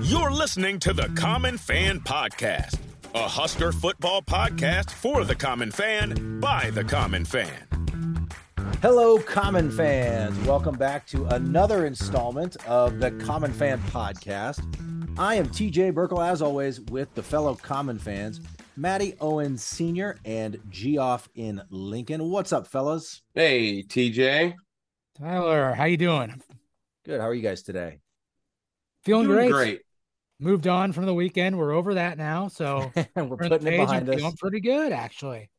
You're listening to the Common Fan Podcast, a Husker football podcast for the common fan by the common fan. Hello, common fans. Welcome back to another installment of the Common Fan Podcast. I am TJ Burkle, as always, with the fellow common fans, Matty Owens Sr. and Geoff in Lincoln. What's up, fellas? Hey, TJ. Tyler, how you doing? Good. How are you guys today? Feeling Doing great. Great. Moved on from the weekend. We're over that now. So We're we're putting it behind us. feeling pretty good, actually.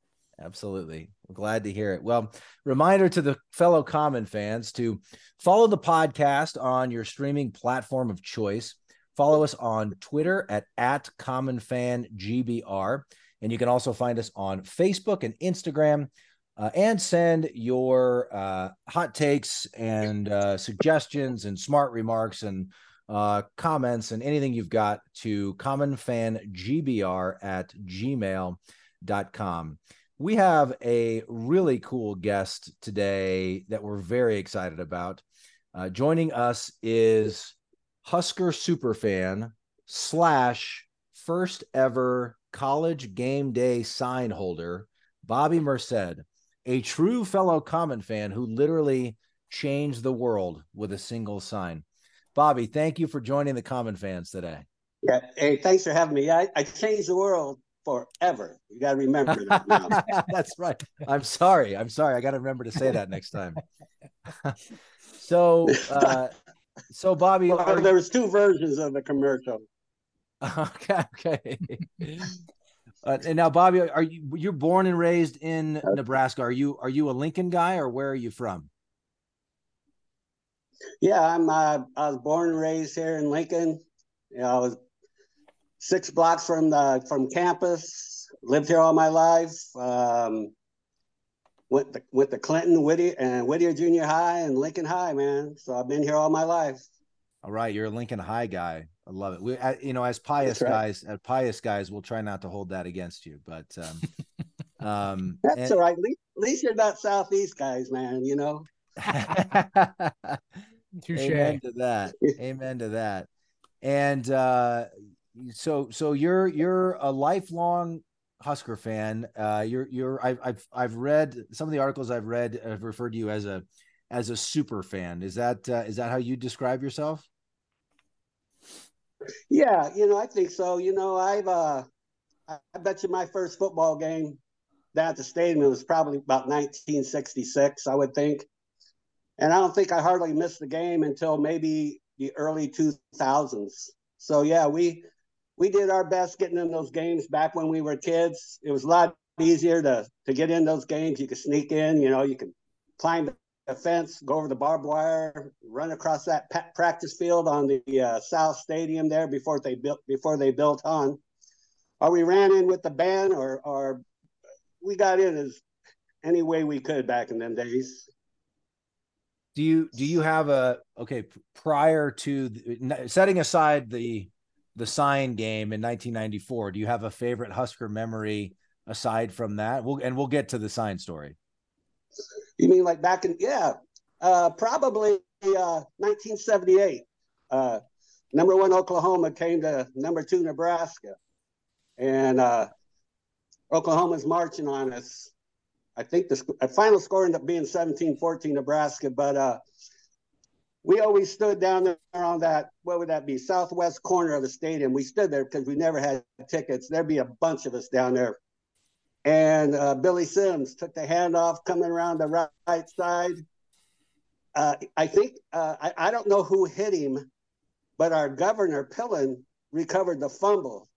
Absolutely. We're glad to hear it. Well, reminder to the fellow common fans to follow the podcast on your streaming platform of choice. Follow us on Twitter at, at commonfangbr. And you can also find us on Facebook and Instagram. Uh, and send your uh, hot takes and uh, suggestions and smart remarks and uh, comments and anything you've got to commonfangbr at gmail.com. We have a really cool guest today that we're very excited about. Uh, joining us is Husker superfan slash first ever college game day sign holder, Bobby Mersed, a true fellow common fan who literally changed the world with a single sign. Bobby, thank you for joining the common fans today. Yeah. Hey, thanks for having me. I, I changed the world forever. You got to remember that. That's right. I'm sorry. I'm sorry. I got to remember to say that next time. so, uh, so Bobby, Well, there was two versions of the commercial. okay, okay. Uh, and now, Bobby, are you you're born and raised in Nebraska? Are you are you a Lincoln guy or where are you from? Yeah, I'm. Uh, I was born and raised here in Lincoln. You know, I was six blocks from the from campus. Lived here all my life. Um, went the, went to Clinton, Whittier, and Whittier Junior High and Lincoln High, man. So I've been here all my life. All right, you're a Lincoln High guy. I love it. We, uh, you know, as Pius right. guys, as Pius guys, we'll try not to hold that against you. But um, um, That's and- all right. At least, at least you're not southeast guys, man. You know. Touche. Amen to that. Amen to that. And uh, so, so you're you're a lifelong Husker fan. Uh, you're you're I've I've I've read some of the articles I've read have referred to you as a as a super fan. Is that uh, is that how you describe yourself? Yeah, you know, I think so. You know, I've uh I bet you my first football game down at the stadium was probably about 1966, I would think. And I don't think I hardly missed the game until maybe the early 2000s. So yeah, we we did our best getting in those games back when we were kids. It was a lot easier to to get in those games. You could sneak in, you know, you could climb the fence, go over the barbed wire, run across that practice field on the uh, South Stadium there before they built before they built on. Or we ran in with the band, or or we got in as any way we could back in them days. Do you do you have a okay prior to the, setting aside the the sign game in 1994? Do you have a favorite Husker memory aside from that? We'll and we'll get to the sign story. You mean like back in yeah, uh, probably uh, 1978. Uh, number one Oklahoma came to number two Nebraska, and uh, Oklahoma's marching on us. I think the sc- uh, final score ended up being 17-14 Nebraska, but uh, we always stood down there on that what would that be southwest corner of the stadium. We stood there because we never had tickets. There'd be a bunch of us down there and uh, Billy Sims took the handoff coming around the right, right side. Uh, I think uh, I, I don't know who hit him, but our governor Pillen recovered the fumble,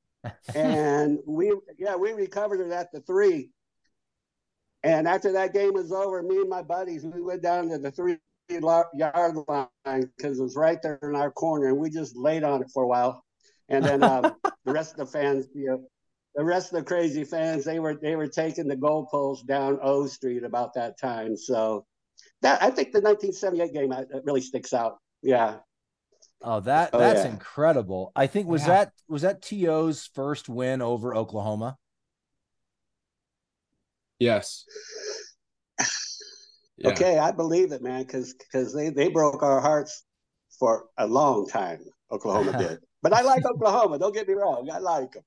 and we yeah we recovered it at the three. And after that game was over, me and my buddies we went down to the three yard line because it was right there in our corner, and we just laid on it for a while. And then um, the rest of the fans, you know, the rest of the crazy fans they were they were taking the goalposts down O Street about that time. So that I think the 1978 game uh, really sticks out. Yeah. Oh, that Oh, that's yeah. incredible. I think was Yeah. that was that TO's first win over Oklahoma. Yes. Yeah. Okay, I believe it, man, because because they they broke our hearts for a long time. Oklahoma did, but I like Oklahoma. Don't get me wrong, I like them.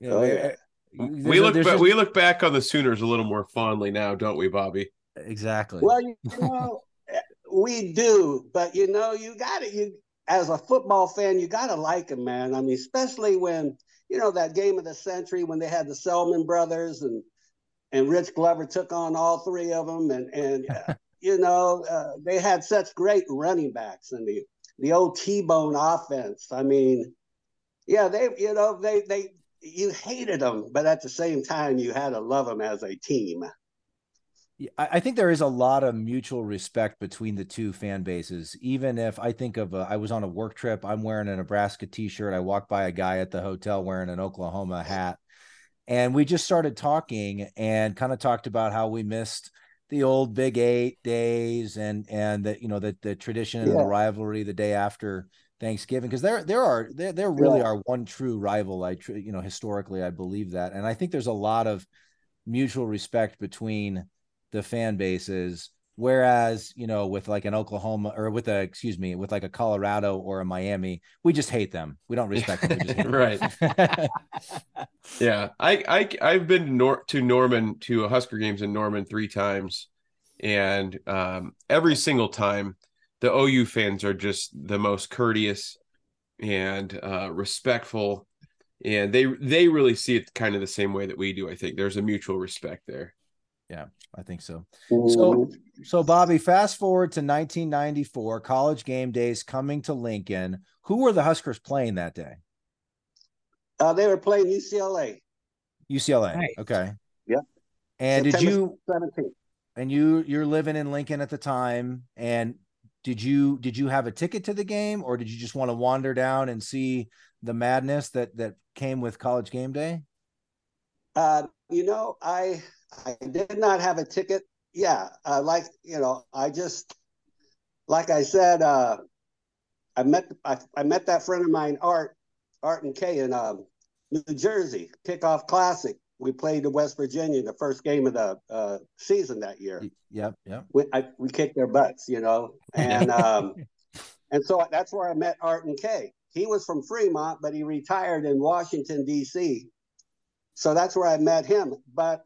You know, Oh, yeah. eh, We look ba- just- we look back on the Sooners a little more fondly now, don't we, Bobby? exactly. Well, you know, we do, but you know, you got to you as a football fan, you got to like them, man. I mean, especially when you know that game of the century when they had the Selmon brothers and and Rich Glover took on all three of them, and and uh, you know uh, they had such great running backs and the the old T-bone offense. I mean, yeah, they you know they they you hated them, but at the same time you had to love them as a team. Yeah, I think there is a lot of mutual respect between the two fan bases. Even if I think of, a, I was on a work trip, I'm wearing a Nebraska T-shirt. I walked by a guy at the hotel wearing an Oklahoma hat, and we just started talking and kind of talked about how we missed the old Big Eight days and and that you know the the tradition and Yeah. the rivalry the day after Thanksgiving because there there are there there really Yeah. are one true rival. I tr- you know historically I believe that, and I think there's a lot of mutual respect between the fan bases. Whereas, you know, with like an Oklahoma or with a, excuse me, with like a Colorado or a Miami, we just hate them. We don't respect them. We just hate them. right. Yeah, I I I've been to, Nor- to Norman to a Husker games in Norman three times, and um, every single time the OU fans are just the most courteous and uh, respectful, and they they really see it kind of the same way that we do. I think there's a mutual respect there. I think so. Mm-hmm. So, so Bobby, fast forward to 1994, college game days coming to Lincoln. Who were the Huskers playing that day? Uh, they were playing UCLA. UCLA. Nice. Okay. Yep. And did you 17th. and you you're living in Lincoln at the time and did you did you have a ticket to the game or did you just want to wander down and see the madness that that came with college game day? Uh, you know, I I did not have a ticket. Yeah, uh, like you know, I just like I said, uh, I met I, I met that friend of mine, Art Art and Kay in um, New Jersey kickoff classic. We played in West Virginia the first game of the uh, season that year. Yep, yep. we, I, we kicked their butts, you know, and um, and so that's where I met Art and Kay. He was from Fremont, but he retired in Washington D.C. So that's where I met him. But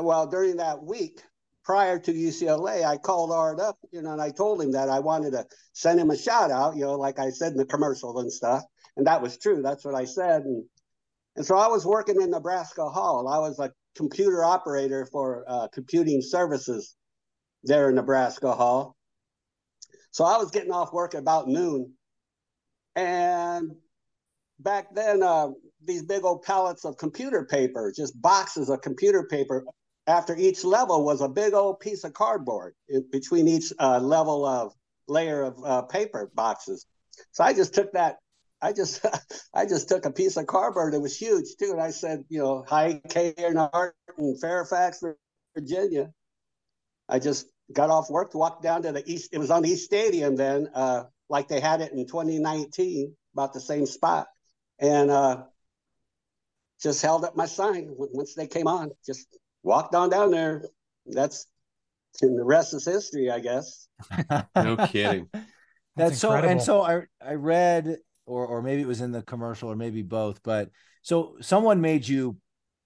well, during that week prior to UCLA, I called Art up, you know, and I told him that I wanted to send him a shout out, you know, like I said in the commercial and stuff, and that was true. That's what I said, and and so I was working in Nebraska Hall. I was a computer operator for uh, computing services there in Nebraska Hall. So I was getting off work about noon. And back then, uh, these big old pallets of computer paper, just boxes of computer paper, after each level was a big old piece of cardboard between each uh, level of layer of uh, paper boxes. So I just took that. I just I just took a piece of cardboard. It was huge too, and I said, you know, hi, Kay and Art in Fairfax, Virginia. I just got off work, walked down to the east. It was on the East Stadium then, uh, like they had it in 2019, about the same spot, and uh, just held up my sign once they came on. Just walked on down there. That's and the rest is history, I guess. No kidding. That's, so incredible. and so I I read or or maybe it was in the commercial or maybe both, but so someone made you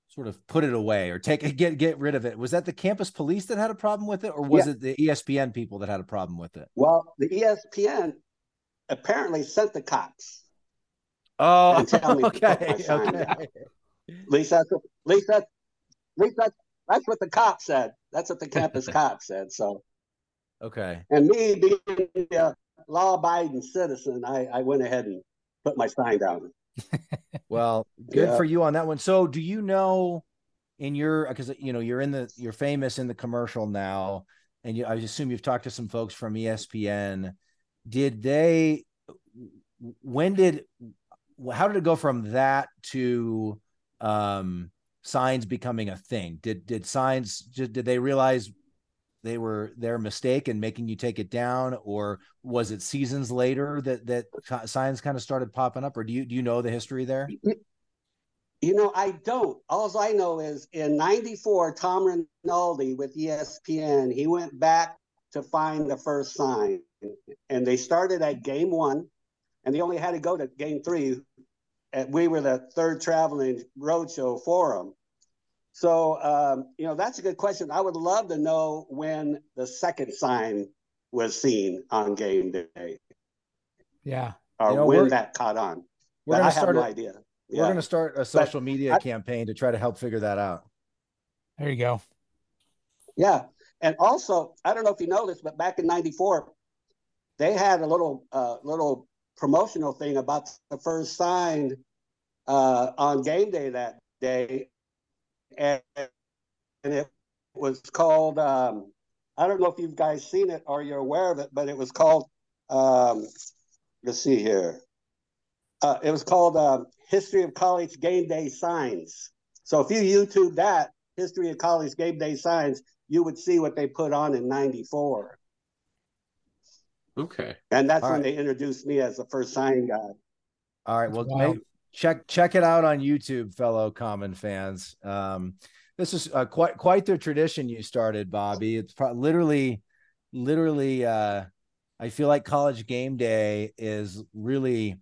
sort of put it away or take it get get rid of it. Was that the campus police that had a problem with it or was it the ESPN people that had a problem with it? Well, the ESPN apparently sent the cops. Oh, And tell me to put my okay, sign okay. down. At least that's at least that, at least that, that's what the cop said. That's what the campus cop said. So, Okay. and me being a law-abiding citizen, I, I went ahead and put my sign down. Well, good Yeah. for you on that one. So, do you know in your because you know you're in the you're famous in the commercial now, and you, I assume you've talked to some folks from ESPN. Did they? When did? How did it go from that to um signs becoming a thing? Did did signs did, they realize they were their mistake and making you take it down, or was it seasons later that that signs kind of started popping up? Or do you do you know the history there? You know, I don't. All I know is in 94, Tom Rinaldi with ESPN, he went back to find the first sign. And they started at game one, and they only had to go to game three. And we were the third traveling roadshow for them. So, um, you know, that's a good question. I would love to know when the second sign was seen on game day. Yeah. Or You know, when that caught on. We're But gonna I have start. no a- idea. We're gonna start a social media I- campaign to try to help figure that out. There you go. Yeah. And also, I don't know if you know this, but back in 94, they had a little uh, little promotional thing about the first sign uh, on game day that day. And, and it was called, um, I don't know if you guys seen it or you're aware of it, but it was called, um, let's see here. Uh, it was called um, History of College Game Day Signs. So if you YouTube that, History of College Game Day Signs, you would see what they put on in 94. Okay. And that's All when right. they introduced me as the first sign guy. All right. Well, wild. may- check check it out on YouTube, fellow common fans. Um, this is uh, quite quite the tradition you started, Bobby. It's pro- literally, literally. Uh, I feel like college game day is really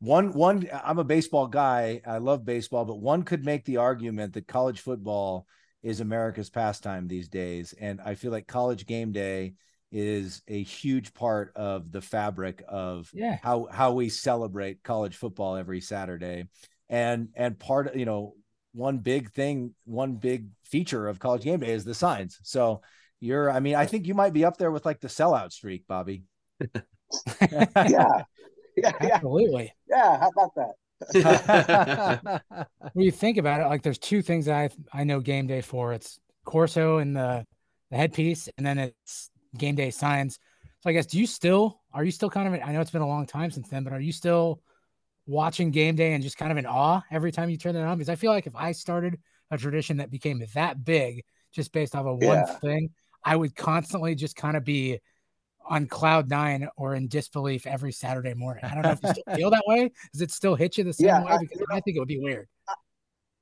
one one. I'm a baseball guy. I love baseball, but one could make the argument that college football is America's pastime these days, and I feel like college game day is a huge part of the fabric of Yeah. how how we celebrate college football every Saturday. And and part of you know one big thing, one big feature of college game day is the signs. So you're I mean, I think you might be up there with like the sellout streak, Bobby. Yeah. Yeah. Yeah. Absolutely. Yeah. How about that? When you think about it, like there's two things I I know game day for. It's Corso and the the headpiece, and then it's game day signs. So I guess do you still are you still kind of I know it's been a long time since then, but are you still watching game day and just kind of in awe every time you turn it on? Because I feel like if I started a tradition that became that big just based off of one Yeah. thing, I would constantly just kind of be on cloud nine or in disbelief every Saturday morning. I don't know if you still feel that way. Does it still hit you the same Yeah, way? I- Because I think it would be weird.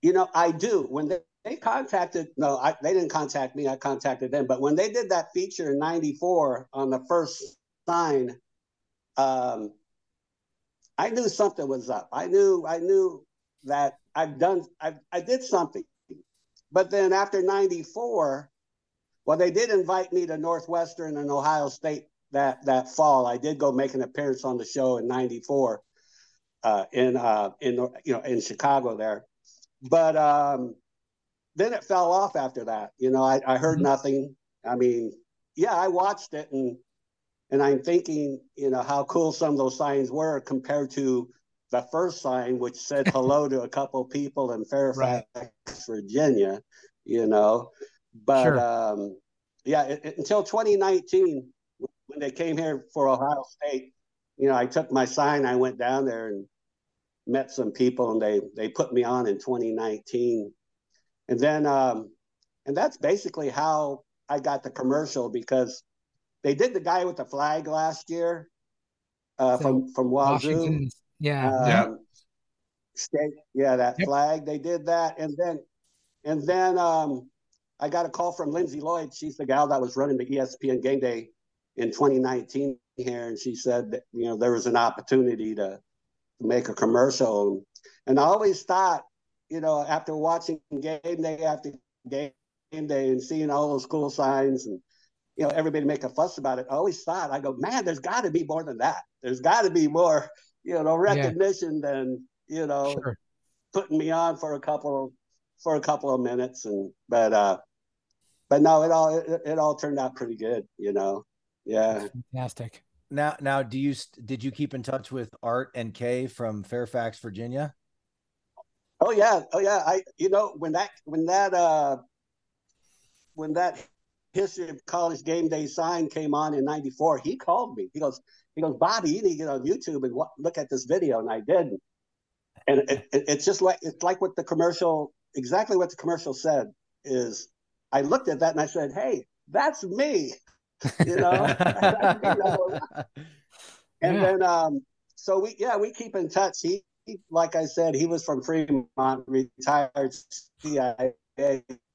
You know, I do. When they, they contacted, no, I, they didn't contact me. I contacted them. But when they did that feature in '94 on the first sign, um, I knew something was up. I knew, I knew that I've done, I, I did something. But then after '94, well, they did invite me to Northwestern and Ohio State that that fall. I did go make an appearance on the show in '94 uh, in uh, in you know in Chicago there but um, then it fell off after that. You know, I, I heard Mhm. nothing. I mean, yeah, I watched it and and I'm thinking, you know, how cool some of those signs were compared to the first sign, which said hello to a couple people in Fairfax, Virginia. You know, but Sure. um, yeah, it, it- until 2019 when they came here for Ohio State, you know, I took my sign, I went down there and met some people and they they put me on in 2019 and then um and that's basically how i got the commercial because they did the guy with the flag last year uh So, from from Wazzu. Washington, yeah, um, Yeah. state yeah that Yep. flag they did that. And then and then um i got a call from lindsay lloyd. She's the gal that was running the espn game day in 2019 here. And she said that you know there was an opportunity to make a commercial. And i always thought you know after watching game day after game day and seeing all those cool signs and you know everybody make a fuss about it i always thought i go man there's got to be more than that there's got to be more you know recognition than you know sure. putting me on for a couple for a couple of minutes and but uh but no it all it, it all turned out pretty good you know yeah Fantastic. Now, now, do you st- did you keep in touch with Art and Kay from Fairfax, Virginia? Oh yeah. Oh yeah. I you know when that when that uh when that history of college game day sign came on in 94 he called me. He goes he goes bobby you need to get on youtube and wa- look at this video. And i did and it, it, it's just like it's like what the commercial exactly what the commercial said is i looked at that and i said hey that's me. You know You know? and Yeah. then um so we yeah we keep in touch. He like I said, he was from Fremont, retired CIA,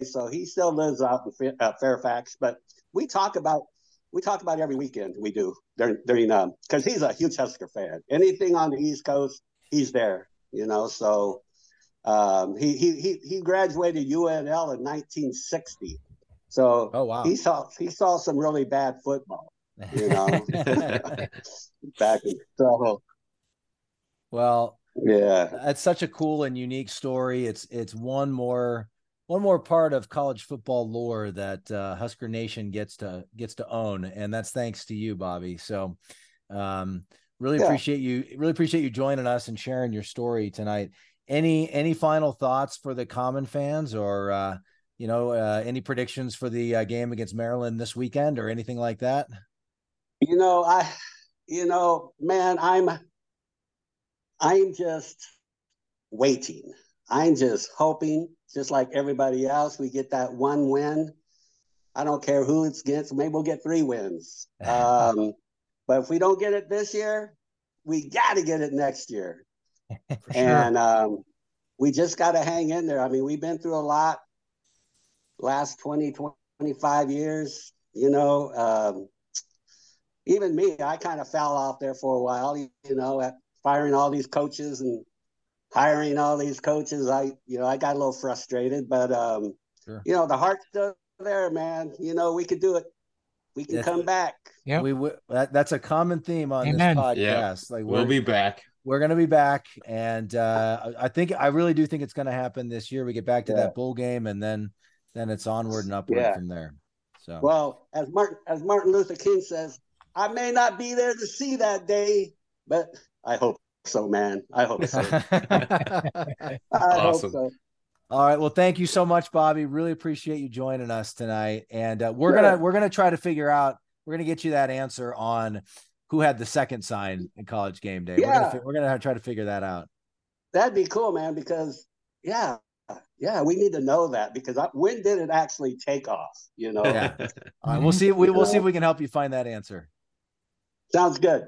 so he still lives out in uh, Fairfax. But we talk about we talk about every weekend. We do during during um because he's a huge Husker fan. Anything on the East Coast, he's there. You know, so um, he he he he graduated UNL in 1960. So oh wow, he saw he saw some really bad football. You know, back in so. Well, yeah, that's such a cool and unique story. It's it's one more one more part of college football lore that uh, Husker Nation gets to gets to own, and that's thanks to you, Bobby. So, um, really yeah. appreciate you. Really appreciate you joining us and sharing your story tonight. Any any final thoughts for the common fans, or uh, you know, uh, any predictions for the uh, game against Maryland this weekend, or anything like that? You know, I, you know, man, I'm I'm just waiting. I'm just hoping, just like everybody else, we get that one win. I don't care who it's against. Maybe we'll get three wins. Um, but if we don't get it this year, we got to get it next year. and um, we just got to hang in there. I mean, we've been through a lot last 20, 25 years, you know. Um, even me, I kind of fell off there for a while, you know, at firing all these coaches and hiring all these coaches, I you know I got a little frustrated, but um, sure. you know the heart's still there, man. You know we could do it. We can come back. Yeah, we w- that, that's a common theme on Amen. this podcast. Yeah. Like we'll be back. We're gonna be back, and uh, I think I really do think it's gonna happen this year. We get back to yeah. that bowl game, and then then it's onward and upward yeah. from there. So well, as Martin as Martin Luther King says, I may not be there to see that day, but I hope so, man. I hope so. I awesome. hope so. All right. Well, thank you so much, Bobby. Really appreciate you joining us tonight. And uh, we're gonna we're gonna try to figure out. We're gonna get you that answer on who had the second sign in College Game Day. Yeah. We're gonna we're gonna try to figure that out. That'd be cool, man. Because yeah, yeah, we need to know that because I, when did it actually take off? You know. Yeah. All right. We'll see. We, We will see if we can help you find that answer. Sounds good.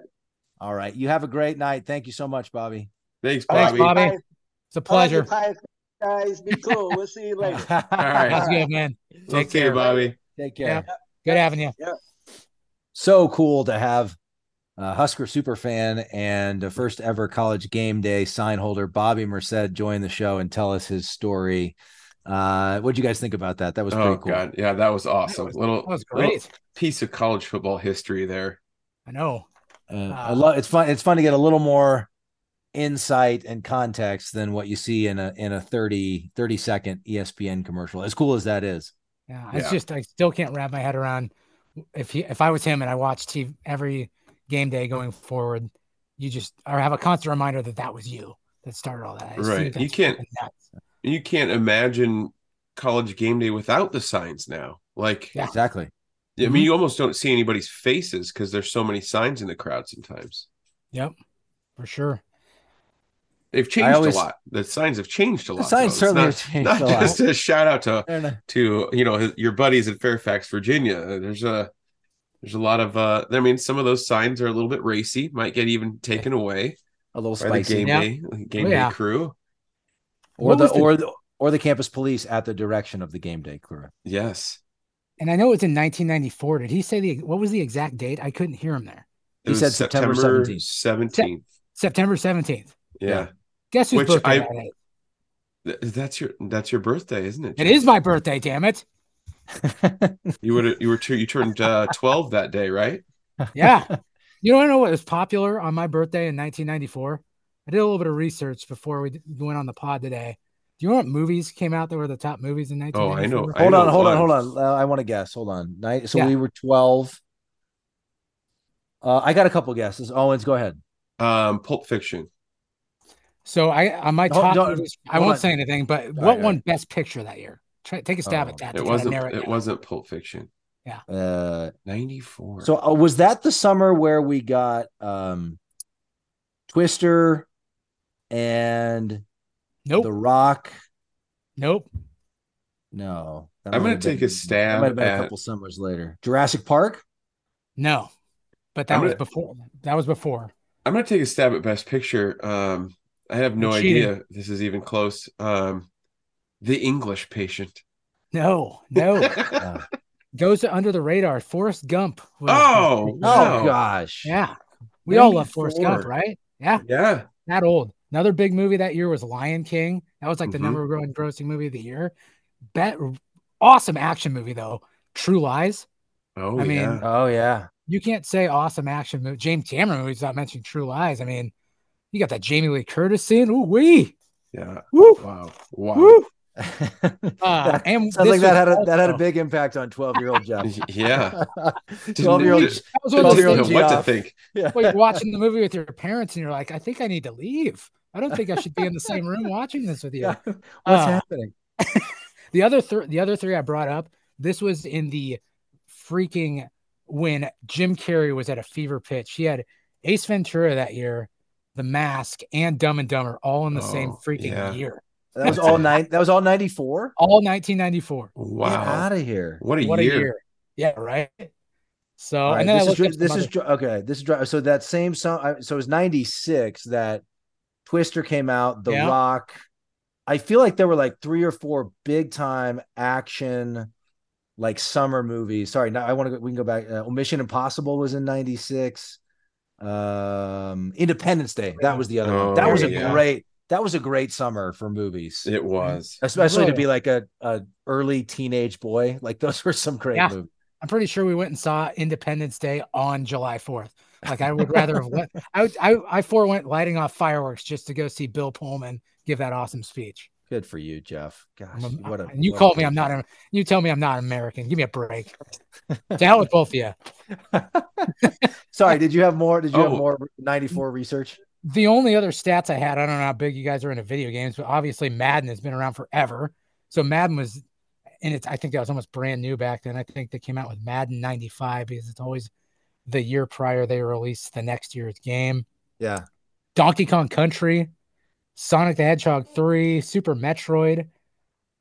All right. You have a great night. Thank you so much, Bobby. Thanks, Bobby. Thanks, Bobby. It's a pleasure. guys, be cool. We'll see you later. All right. That's good, man. Take care, Bobby. Take care. Yeah. Good having you. Yeah. So cool to have a Husker super fan and a first ever college game day sign holder, Bobby Mersed, join the show and tell us his story. Uh, what do you guys think about that? That was pretty oh, cool. God. Yeah, that was awesome. That was, little, that was great. Little piece of college football history there. I know. Uh, I love it's fun. It's fun to get a little more insight and context than what you see in a in a 30 30 second ESPN commercial. As cool as that is. Yeah, it's yeah. just I still can't wrap my head around if he if I was him and I watched TV every game day going forward, you just or have a constant reminder that that was you that started all that. right. You can't you can't imagine college game day without the signs now. Like yeah. exactly. I mean, mm-hmm. you almost don't see anybody's faces because there's so many signs in the crowd sometimes. Yep, for sure. They've changed always, a lot. The signs have changed a lot. The signs though. certainly not, have changed not a lot. Just a shout out to to you know your buddies in Fairfax, Virginia. There's a there's a lot of uh I mean some of those signs are a little bit racy, might get even taken away. A little spicy. game yeah. day game oh, yeah. day crew. Or the, the or the or the campus police at the direction of the game day crew. Yes and I know it's in 1994. Did he say the what was the exact date? I couldn't hear him there. He said September, 17th. 17th. Se- September 17th. Yeah. Guess whose Which birthday I, that that's your that's your birthday, isn't it? It is my birthday, damn it. you would you were you turned uh, 12 that day, right? Yeah. You don't know what was popular on my birthday in 1994? I did a little bit of research before we went on the pod today. Do you know what movies came out that were the top movies in 1994? Oh, I know. Hold I on, know hold one. on, hold on. Uh, I want to guess. Hold on. Night. So yeah. we were 12. Uh, I got a couple guesses. Owens, go ahead. Um, Pulp Fiction. So I on my top, movies, I won't on. say anything. But what right, won right. Best Picture that year? Try, take a stab oh, at that. It wasn't. It, it wasn't Pulp Fiction. Yeah. Uh, 94. So uh, was that the summer where we got um, Twister and Nope. The Rock. Nope. No. I'm going to take been, a stab. That Might have been at... a couple summers later. Jurassic Park. No, but that I'm was gonna... before. That was before. I'm going to take a stab at Best Picture. Um, I have no idea this is even close. Um, the English Patient. No, no. Yeah. Goes under the radar. Forrest Gump. was- Oh, Oh wow. gosh. yeah. We all love Forrest Gump, right? Yeah, Yeah. that old. Another big movie that year was Lion King. That was like the Mhm. number one grossing movie of the year. Bet awesome action movie though. True Lies. Oh, I mean, yeah. Oh yeah. You can't say awesome action movie. James Cameron movies without mentioning True Lies. I mean, you got that Jamie Lee Curtis scene. Ooh wee. Yeah. Woo. Wow. Wow. Woo. That Uh, and sounds like that had was a that had a big impact on 12 year old Geoff. Yeah. 12 year old Didn't- That was one of Didn't those know 12-year-old what to think. Yeah. where you're watching the movie with your parents and you're like, I think I need to leave. I don't think I should be in the same room watching this with you. Yeah. What's Uh, happening? The other th- the other three I brought up, this was in the freaking when Jim Carrey was at a fever pitch. He had Ace Ventura that year, The Mask, and Dumb and Dumber all in the same Oh, freaking yeah. year. That was all nine. That was all 94. All 1994. Get Wow. out of here. What a what year. a year. Yeah, right. So All right, and then this is looked dri- up some this is other- okay. This is so that same song. So it was '96 that Twister came out. The Yeah. Rock. I feel like there were like three or four big time action, like summer movies. Sorry, now I want to. We can go back. Uh, Mission Impossible was in '96. Um, Independence Day. That was the other one. That Oh, was a yeah. great. That was a great summer for movies, It was. especially to be like a, a early teenage boy. Like those were some great Yeah. movies. I'm pretty sure we went and saw Independence Day on July 4th. Like I would rather have went. I I I forewent lighting off fireworks just to go see Bill Pullman give that awesome speech. Good for you, Geoff. Gosh, a- what a and you what a call me, I'm not. a- You tell me I'm not American. Give me a break. to hell with both of you. Sorry, did you have more? Did you have Oh. more 94 research? The only other stats I had, I don't know how big you guys are into video games, but obviously Madden has been around forever. So Madden was, and it's I think that was almost brand new back then. I think they came out with Madden 95 because it's always the year prior they release the next year's game. Yeah. Donkey Kong Country, Sonic the Hedgehog 3, Super Metroid.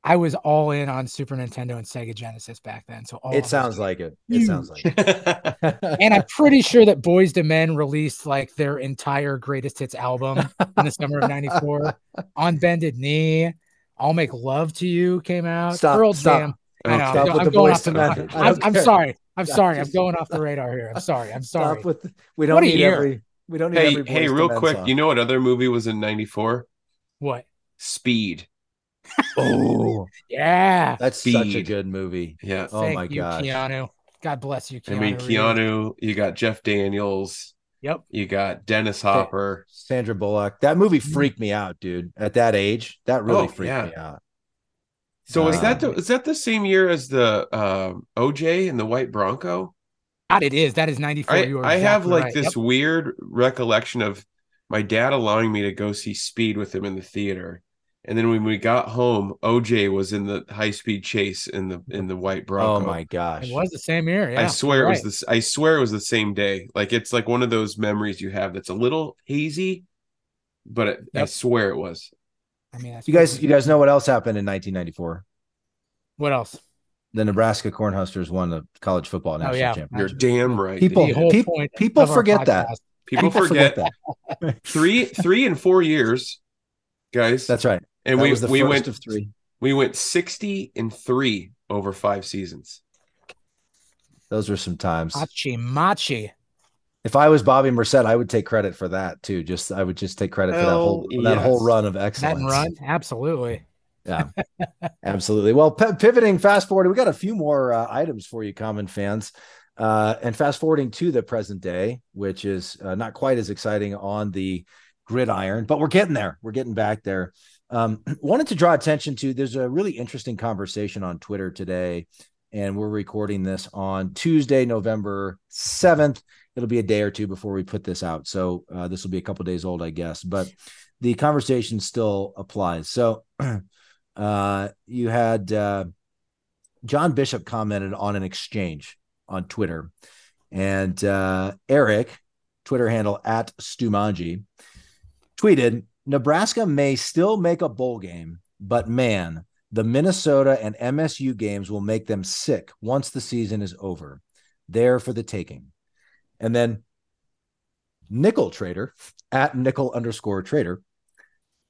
I was all in on Super Nintendo and Sega Genesis back then. So all It sounds like it. It sounds like it. and I'm pretty sure that Boyz II Men released like their entire greatest hits album in the summer of '94. On Bended Knee, I'll Make Love to You came out. Stop, Earl stop. Jam. I know. Stop I'm, with I'm the going Boyz off the. II Men. I'm, I don't I'm sorry. I'm Stop. sorry. I'm going off the radar here. I'm sorry. I'm sorry. Stop with we don't What need year. every we don't need hey, every hey, real Men quick, song. you know what other movie was in 94? what? Speed. Oh, Yeah. that's such a good movie. Yeah. Oh Thank my you, gosh. Keanu. God bless you, Keanu. I Keanu. mean, Reeves. Keanu, you got Jeff Daniels, Yep. you got Dennis Hopper. Sandra Bullock. That movie freaked me out, dude. At that age, that really Oh, freaked yeah. me out. So is that Um, the, is that the same year as the um, OJ and the White Bronco? God, it is. That is 94. I, you are I have like right. this Yep. weird recollection of my dad allowing me to go see Speed with him in the theater. And then when we got home, OJ was in the high speed chase in the in the white Bronco. Oh my gosh. It was the same year. Yeah. I swear you're it was right. this. I swear it was the same day. Like it's like one of those memories you have that's a little hazy, but it, I swear it was. I mean, that's You guys, crazy. you guys know what else happened in 1994? What else? The Nebraska Cornhuskers won the college football Oh national yeah. championship. You're damn right. People- the whole peop- point people forget that. People, People forget, that. three three and four years, guys. That's right. And that we was the we first went of three. we went sixty and three over five seasons. Those were some times. Machi Machi. If I was Bobby Mersed, I would take credit for that too. Just I would just take credit for that whole Hell that whole run of That excellence. and run. Absolutely. Yeah, absolutely. Well, p- pivoting, fast forward, we got a few more uh, items for you, common fans. Uh, and fast forwarding to the present day, which is uh, not quite as exciting on the gridiron, but we're getting there. We're getting back there. Um, wanted to draw attention to there's a really interesting conversation on Twitter today, and we're recording this on Tuesday, November 7th. It'll be a day or two before we put this out. So uh, this will be a couple days old, I guess, but the conversation still applies. So uh, you had uh, John Bishop commented on an exchange on Twitter, and uh, Eric, Twitter handle at Stumanji, tweeted Nebraska may still make a bowl game, but man, the Minnesota and MSU games will make them sick once the season is over. There for the taking. And then Nickel Trader at nickel underscore trader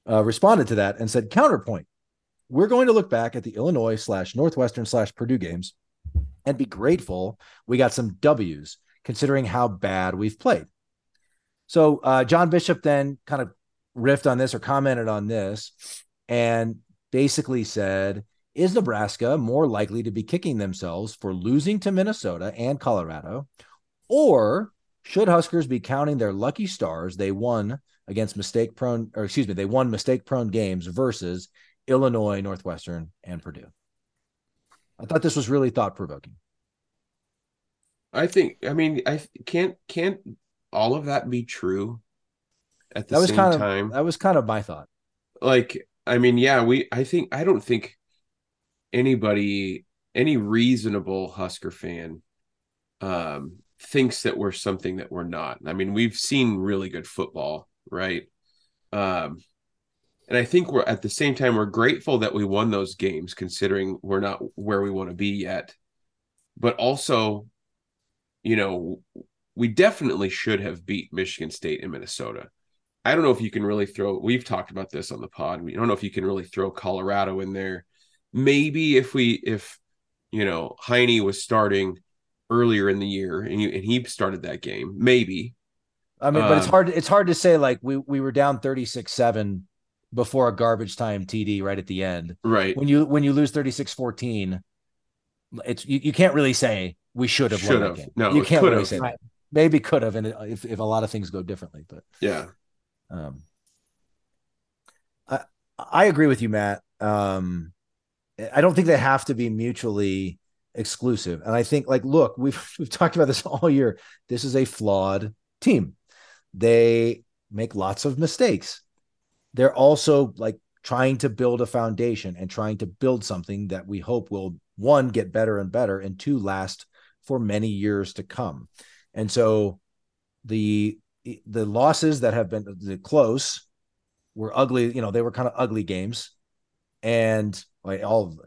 uh, responded to that and said, counterpoint, we're going to look back at the Illinois slash Northwestern slash Purdue games and be grateful we got some W's considering how bad we've played. So uh, John Bishop then kind of riffed on this or commented on this and basically said, is Nebraska more likely to be kicking themselves for losing to Minnesota and Colorado? Or should Huskers be counting their lucky stars they won against mistake prone, or excuse me, they won mistake prone games versus Illinois, Northwestern, and Purdue? I thought this was really thought provoking. I think, I mean, I can't, can't all of that be true at the that was same kind of, time? That was kind of my thought. Like, I mean, yeah, we, I think, I don't think anybody, any reasonable Husker fan, um, thinks that we're something that we're not. I mean, we've seen really good football, right? Um, and I think we're at the same time we're grateful that we won those games, considering we're not where we want to be yet. But also, you know, we definitely should have beat Michigan State and Minnesota. I don't know if you can really throw. We've talked about this on the pod. We don't know if you can really throw Colorado in there. Maybe if we, if you know, Heine was starting earlier in the year and, you, and he started that game, maybe. I mean, but it's Um, hard. It's hard to say. Like we we were down thirty six seven before a garbage time TD right at the end. Right. When you when you lose 36-14, it's you, you can't really say we should have won that game. No, you can't really have. say that. Maybe could have, and if if a lot of things go differently, but Yeah. Um, I I agree with you, Matt. Um, I don't think they have to be mutually exclusive, and I think like look, we've we've talked about this all year. This is a flawed team. They make lots of mistakes. They're also like trying to build a foundation and trying to build something that we hope will one get better and better, and two last for many years to come. And so the the losses that have been the close were ugly. You know, they were kind of ugly games, and like all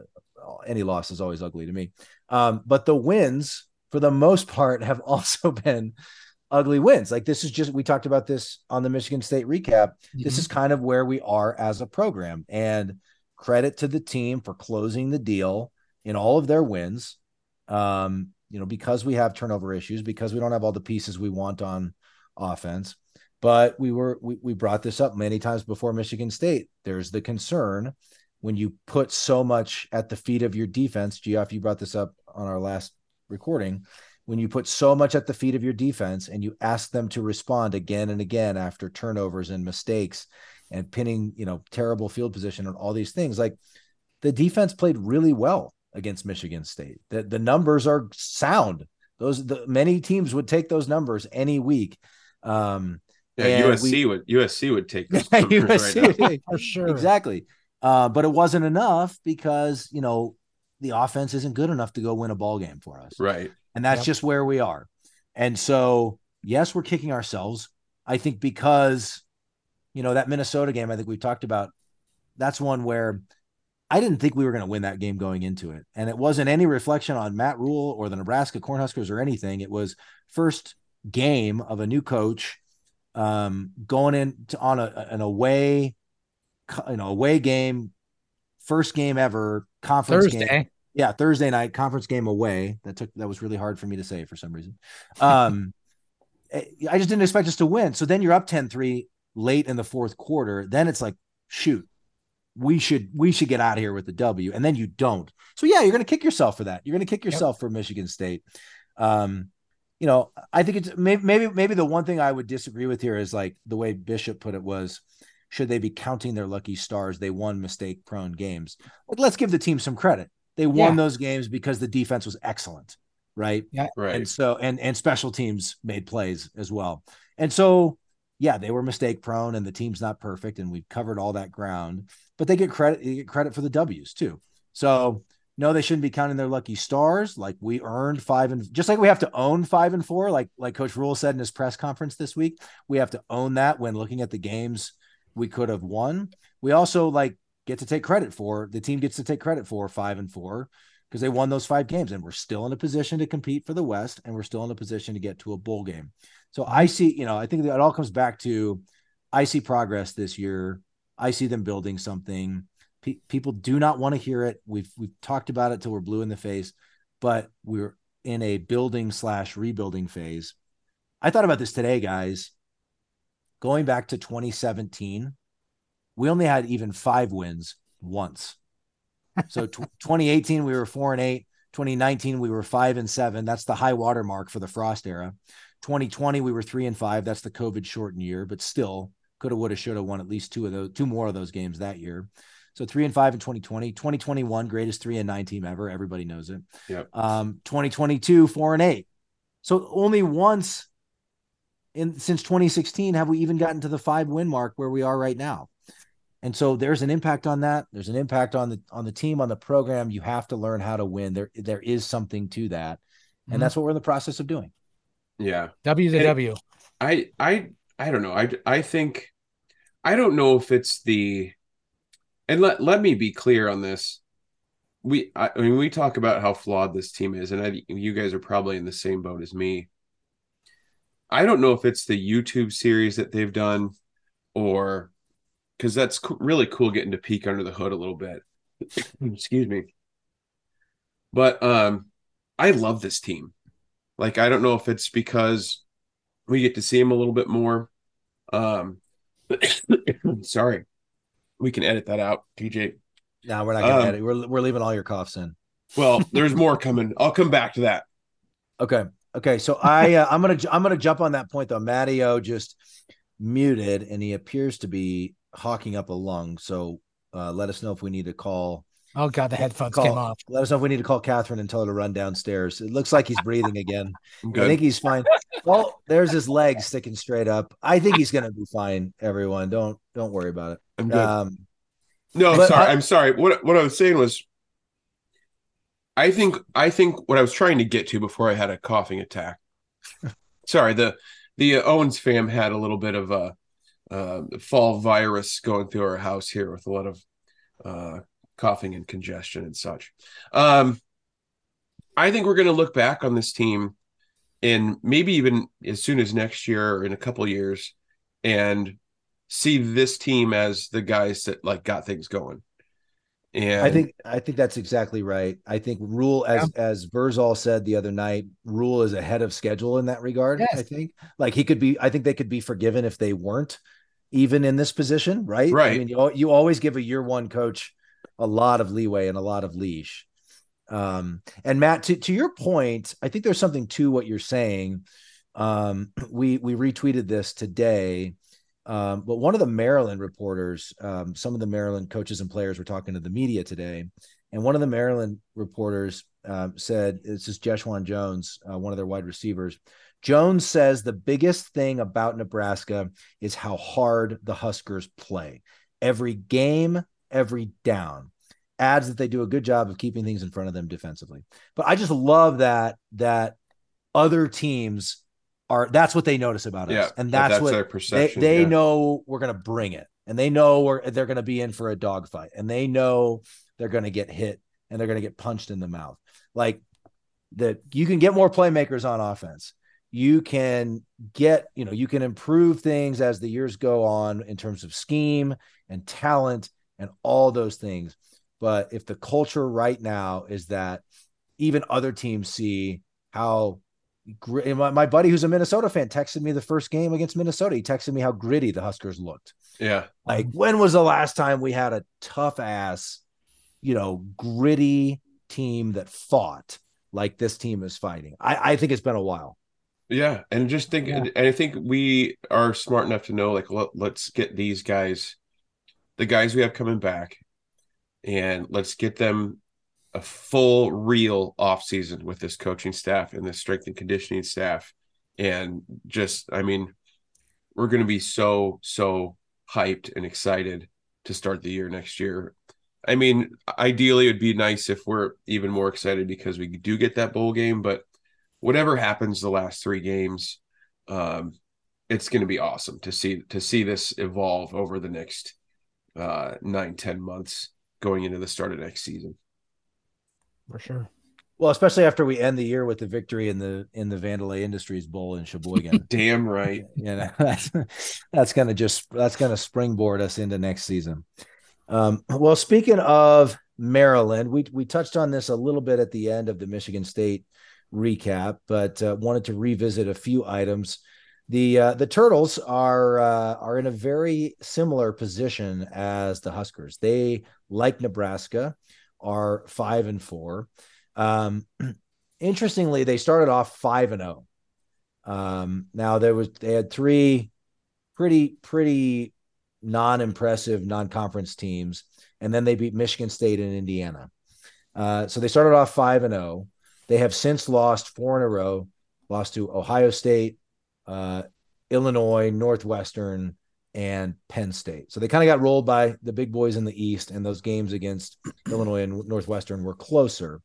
any loss is always ugly to me. Um, but the wins, for the most part, have also been ugly wins. Like this is just we talked about this on the Michigan State recap. This is kind of where we are as a program, and credit to the team for closing the deal in all of their wins. Um, you know, because we have turnover issues, because we don't have all the pieces we want on offense. But we were we, we brought this up many times before Michigan State. There's the concern when you put so much at the feet of your defense. Geoff, you brought this up on our last recording. When you put so much at the feet of your defense and you ask them to respond again and again after turnovers and mistakes and pinning, you know, terrible field position and all these things, like the defense played really well against Michigan State. The, the numbers are sound. Those the, many teams would take those numbers any week. Um, Yeah. And USC we- would USC would take those numbers right now. USC, for sure. exactly. Uh, but it wasn't enough because you know the offense isn't good enough to go win a ball game for us, Right. and that's Yep. just where we are. And so, yes, we're kicking ourselves. I think because you know that Minnesota game, I think we talked about. That's one where I didn't think we were going to win that game going into it, and it wasn't any reflection on Matt Rhule or the Nebraska Cornhuskers or anything. It was first game of a new coach um, going in to, on a, an away, you know, away game, first game ever, conference game. Yeah, Thursday night conference game away. That took that was really hard for me to say for some reason. Um, I just didn't expect us to win. So then you're up 10-3 late in the fourth quarter. Then it's like, shoot, we should we should get out of here with the W. And then you don't. So yeah, you're gonna kick yourself for that. You're gonna kick yourself for Michigan State. Um, you know, I think it's maybe, maybe maybe the one thing I would disagree with here is like the way Bishop put it was should they be counting their lucky stars? They won mistake prone games. Like, let's give the team some credit. They won Yeah. those games because the defense was excellent, right? Yeah, Right. And so and and special teams made plays as well. And so yeah, they were mistake prone and the team's not perfect and we've covered all that ground, but they get credit they get credit for the W's too. So no, they shouldn't be counting their lucky stars. Like we earned five and just like we have to own five and four, like like Coach Rhule said in his press conference this week, we have to own that when looking at the games we could have won. We also like get to take credit for the team gets to take credit for five and four because they won those five games and we're still in a position to compete for the West and we're still in a position to get to a bowl game. So I see, you know, I think that it all comes back to I see progress this year. I see them building something. Pe- people do not want to hear it. We've we've talked about it till we're blue in the face, but we're in a building slash rebuilding phase. I thought about this today, guys. Going back to 2017, we only had even five wins once. So t- 2018 we were four and eight. 2019 we were five and seven. That's the high water mark for the Frost era. 2020 we were three and five. That's the COVID shortened year, but still could have, would have, should have won at least two of those, two more of those games that year. So three and five in 2020, 2021, greatest three and nine team ever. Everybody knows it. Yep. Um, 2022, four and eight. So only once in since 2016 have we even gotten to the five win mark where we are right now. And so there's an impact on that. There's an impact on the on the team, on the program. You have to learn how to win. There there is something to that. And mm-hmm. that's what we're in the process of doing. Yeah. W's a W. I I I don't know. I I think I don't know if it's the and let let me be clear on this. We I, I mean we talk about how flawed this team is, and I, you guys are probably in the same boat as me. I don't know if it's the YouTube series that they've done, or because that's co- really cool getting to peek under the hood a little bit. Excuse me. But um, I love this team. Like I don't know if it's because we get to see them a little bit more. Um, sorry, we can edit that out, TJ. No, we're not gonna um, edit. We're we're leaving all your coughs in. Well, there's more coming. I'll come back to that. Okay. Okay. So I uh, I'm gonna I'm gonna jump on that point though. Mattio just muted and he appears to be hawking up a lung. So uh, let us know if we need to call. Oh God, the headphones call, came off. Let us know if we need to call Catherine and tell her to run downstairs. It looks like he's breathing again. I think he's fine. Well, there's his leg sticking straight up. I think he's gonna be fine. Everyone, don't don't worry about it. I'm good. Um, no, I'm sorry. I, I'm sorry. What what I was saying was, I think I think what I was trying to get to before I had a coughing attack. sorry the the uh, Owens fam had a little bit of a uh, fall virus going through our house here with a lot of uh, coughing and congestion and such. Um, I think we're going to look back on this team and maybe even as soon as next year or in a couple years and see this team as the guys that like got things going. And I think I think that's exactly right. I think Rhule, as yeah. as Verzal said the other night, Rhule is ahead of schedule in that regard. Yes. I think like he could be. I think they could be forgiven if they weren't even in this position, right? Right. I mean, you you always give a year one coach a lot of leeway and a lot of leash. Um, and Matt, to to your point, I think there's something to what you're saying. Um, we we retweeted this today um, but one of the Maryland reporters, um, some of the Maryland coaches and players were talking to the media today, and one of the Maryland reporters um, said, "This is Jeshaun Jones, uh, one of their wide receivers." Jones says the biggest thing about Nebraska is how hard the Huskers play. Every game, every down. Adds that they do a good job of keeping things in front of them defensively. But I just love that that other teams are that's what they notice about yeah, us, and that's, that's what. They, they yeah. know we're gonna bring it, and they know we're they're gonna be in for a dogfight, and they know they're gonna get hit and they're gonna get punched in the mouth. Like that, you can get more playmakers on offense. You can get, you know, you can improve things as the years go on in terms of scheme and talent and all those things. But if the culture right now is that even other teams see how my, my buddy who's a Minnesota fan texted me the first game against Minnesota. He texted me how gritty the Huskers looked. Yeah. Like when was the last time we had a tough ass, you know, gritty team that fought like this team is fighting? I, I think it's been a while. Yeah. And just think, yeah. and I think we are smart enough to know, like, let, let's get these guys, the guys we have coming back, and let's get them a full real off season with this coaching staff and this strength and conditioning staff. And just i mean we're going to be so so hyped and excited to start the year next year. I mean ideally it would be nice if we're even more excited because we do get that bowl game but whatever happens the last three games um it's going to be awesome to see to see this evolve over the next uh nine ten months going into the start of next season for sure. Well, especially after we end the year with the victory in the in the Vandelay Industries Bowl in Sheboygan. Damn right. you know, that's that's gonna just that's gonna springboard us into next season. Um, well, speaking of Maryland, we we touched on this a little bit at the end of the Michigan State recap, but uh, wanted to revisit a few items. The uh, the Turtles are uh, are in a very similar position as the Huskers. They, like Nebraska, are five and four. Um, interestingly, they started off five and zero. Oh. Um, now there was they had three pretty pretty non-impressive non-conference teams, and then they beat Michigan State and Indiana. Uh, so they started off five and zero. Oh. They have since lost four in a row, lost to Ohio State, uh, Illinois, Northwestern, and Penn State. So they kind of got rolled by the big boys in the East, and those games against Illinois and Northwestern were closer.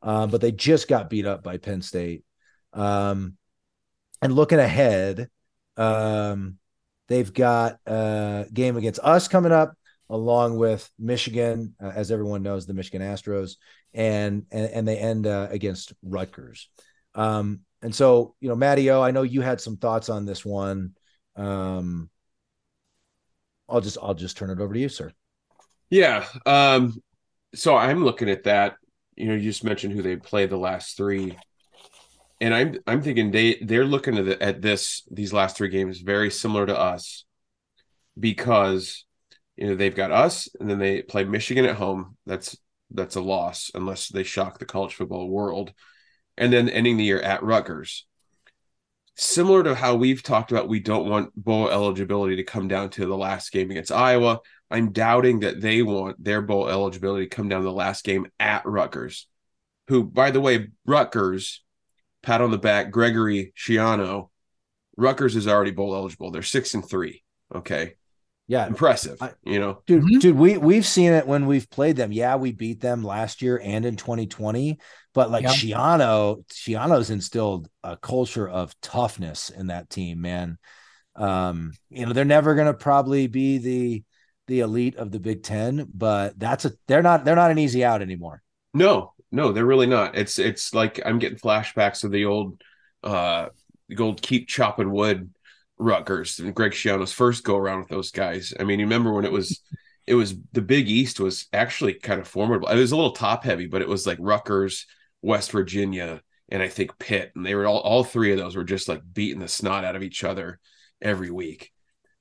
Uh, but they just got beat up by Penn State. Um, and looking ahead, um, they've got a game against us coming up, along with Michigan, uh, as everyone knows, the Michigan Astros, and and, and they end uh, against Rutgers. Um, and so, you know, Matty O, I know you had some thoughts on this one. Um, I'll just I'll just turn it over to you, sir. Yeah. Um, so I'm looking at that you know, you just mentioned who they play the last three, and I'm I'm thinking they they're looking at the, at this these last three games very similar to us because you know they've got us and then they play Michigan at home. That's that's a loss unless they shock the college football world, and then ending the year at Rutgers. Similar to how we've talked about, we don't want bowl eligibility to come down to the last game against Iowa. I'm doubting that they want their bowl eligibility to come down to the last game at Rutgers, who, by the way, Rutgers, pat on the back, Gregory Schiano, Rutgers is already bowl eligible. They're six and three. Okay. Yeah. Impressive. I, you know, dude, mm-hmm. dude, we we've seen it when we've played them. Yeah, we beat them last year and in 2020, but like yeah. Schiano, Schiano's instilled a culture of toughness in that team, man. Um, you know, they're never gonna probably be the the elite of the Big Ten, but that's a they're not they're not an easy out anymore. No, no, they're really not. It's it's like I'm getting flashbacks of the old uh the old keep chopping wood Rutgers and Greg Schiano's first go around with those guys. I mean, you remember when it was it was the Big East was actually kind of formidable. It was a little top heavy, but it was like Rutgers, West Virginia, and I think Pitt, and they were all all three of those were just like beating the snot out of each other every week.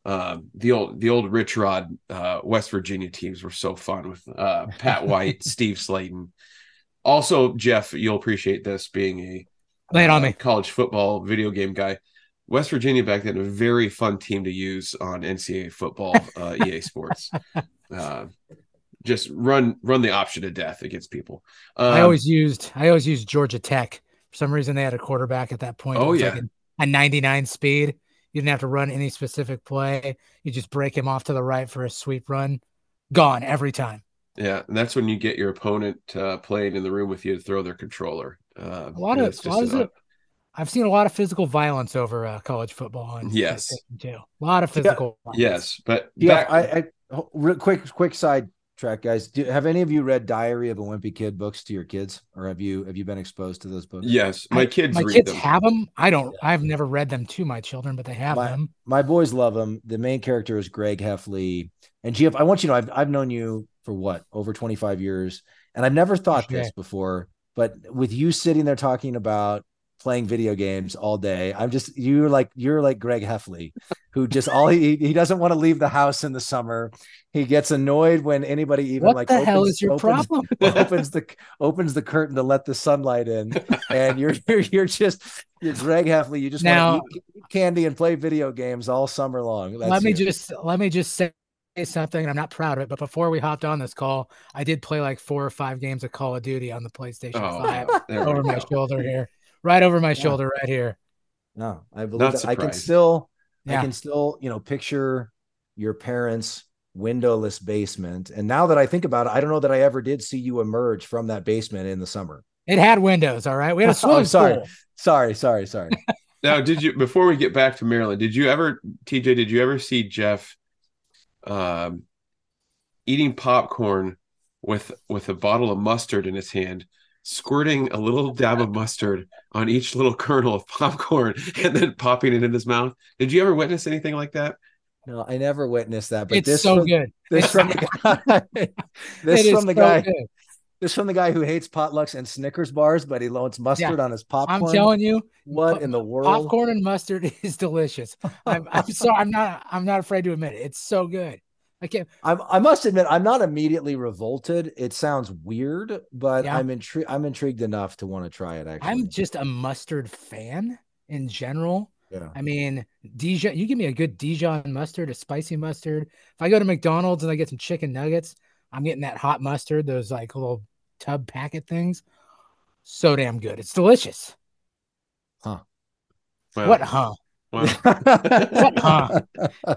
Uh, the old the old Rich Rod uh, West Virginia teams were so fun with uh, Pat White, Steve Slaton. Also, Geoff, you'll appreciate this being a lay it on me college football video game guy. West Virginia back then a very fun team to use on NCAA football, uh, EA Sports. Just run run the option to death against people. Um, I always used I always used Georgia Tech. For some reason, they had a quarterback at that point. Oh yeah, like a, a 99 speed you didn't have to run any specific play. You just break him off to the right for a sweep run. Gone every time. Yeah, and that's when you get your opponent uh, playing in the room with you to throw their controller. Uh, a lot of, a lot of it, I've seen a lot of physical violence over uh, college football. And yes, too. A lot of physical. Yeah. Yes, but yeah, back... I, I real quick, quick side track guys. Do have any of you read diary of a wimpy kid books to your kids or have you have you been exposed to those books? Yes my kids my kids them. have them i don't i've never read them to my children but they have my, them. my boys love them the main character is greg heffley. And Geoff i want you to know i've, I've known you for what over 25 years and i've never thought this before but with you sitting there talking about playing video games all day. I'm just you're like you're like Greg Heffley, who just all he he doesn't want to leave the house in the summer. He gets annoyed when anybody even what like the opens, hell is your opens, problem? opens the opens the curtain to let the sunlight in, and you're you're, you're just you're Greg Heffley. You just now, want to eat candy and play video games all summer long. That's let me just let me just say something. I'm not proud of it, but before we hopped on this call, I did play like four or five games of Call of Duty on the PlayStation oh, 5 over my shoulder here right over my shoulder, right here. No, I believe that I can still, yeah. I can still, you know, picture your parents' windowless basement. And now that I think about it, I don't know that I ever did see you emerge from that basement in the summer. It had windows. All right, we had a swimming oh, sorry. Pool. sorry, sorry, sorry. now, did you before we get back to Maryland? Did you ever, TJ? Did you ever see Geoff um, eating popcorn with with a bottle of mustard in his hand? Squirting a little dab of mustard on each little kernel of popcorn and then popping it in his mouth. Did you ever witness anything like that? No, I never witnessed that. But it's this so from, good. This from the guy. this It from is the so guy. good. This from the guy who hates potlucks and Snickers bars, but he loads mustard on his popcorn. I'm telling you, what pop- in the world? popcorn and mustard is delicious. I'm, I'm sorry. I'm not. I'm not afraid to admit it. It's so good. I can't. I'm, I must admit, I'm not immediately revolted. It sounds weird, but Yeah. I'm intrigued. I'm intrigued enough to want to try it. Actually, I'm just a mustard fan in general. yeah. I mean, Dijon. You give me a good Dijon mustard, a spicy mustard. If I go to McDonald's and I get some chicken nuggets, I'm getting that hot mustard. Those like little tub packet things. So damn good. It's delicious. Wow. What, huh? Wow. Huh?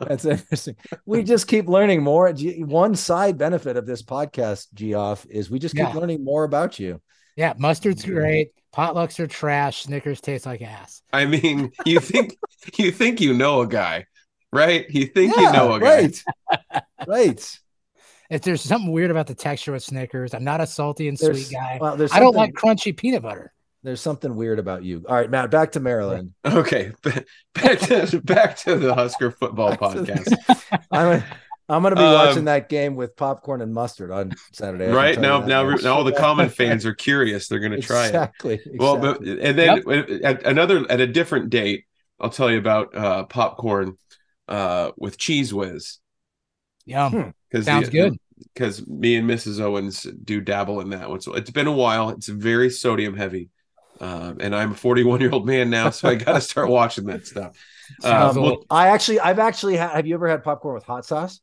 That's interesting. We just keep learning more. One side benefit of this podcast, Geoff, is we just keep Yeah. learning more about you. Yeah, mustard's great. Potlucks are trash. Snickers taste like ass. I mean, you think you think you know a guy, right? You think you know a guy. right, right. If there's something weird about the texture of Snickers, I'm not a salty and There's, sweet guy. well, I don't like crunchy peanut butter. There's something weird about you. All right, Matt. Back to Maryland. Okay, back to back to the Husker football Back to the- podcast. I'm. I'm going to be Um, watching that game with popcorn and mustard on Saturday. Right tell now, now, now all the common fans are curious. They're going to try it. exactly. Well, but and then at another at a different date, I'll tell you about uh, popcorn uh, with Cheez Whiz Yeah, because Sounds good. Because me and Mrs. Owens do dabble in that one. So it's been a while. It's very sodium heavy, um, and I'm a 41 year old man now, so I got to start watching that stuff. Sounds Uh, well- I actually, I've actually had. Have you ever had popcorn with hot sauce?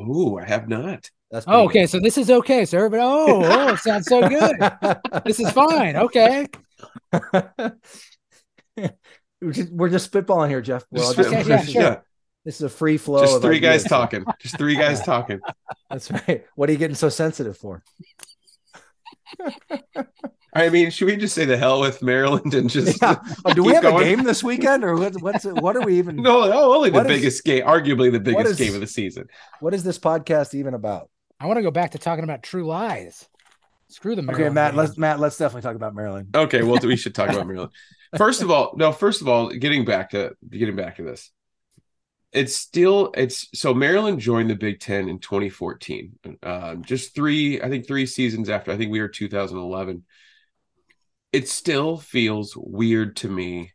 Ooh, I have not. That's Oh, pretty okay. So this is okay, sir. But oh, oh, it sounds so good. This is fine. Okay. We're just, we're just spitballing here, Geoff. We're Just- just- Okay, yeah, this, is, this is a free flow. just of three guys talking. Just three guys talking. That's right. What are you getting so sensitive for? I mean, should we just say the hell with Maryland and just Yeah. Oh, do we have going? a game this weekend, or what, what's it, what are we even? No, no, only the What is- biggest game, arguably the biggest is- game of the season. What is this podcast even about? I want to go back to talking about true lies. Screw the Maryland. Okay, Matt. game. Let's Matt. Let's definitely talk about Maryland. Okay, well, we should talk about Maryland. First of all, no. First of all, getting back to getting back to this, it's still it's so Maryland joined the Big Ten in 2014. Um, just three, I think, three seasons after. I think we were 2011. It still feels weird to me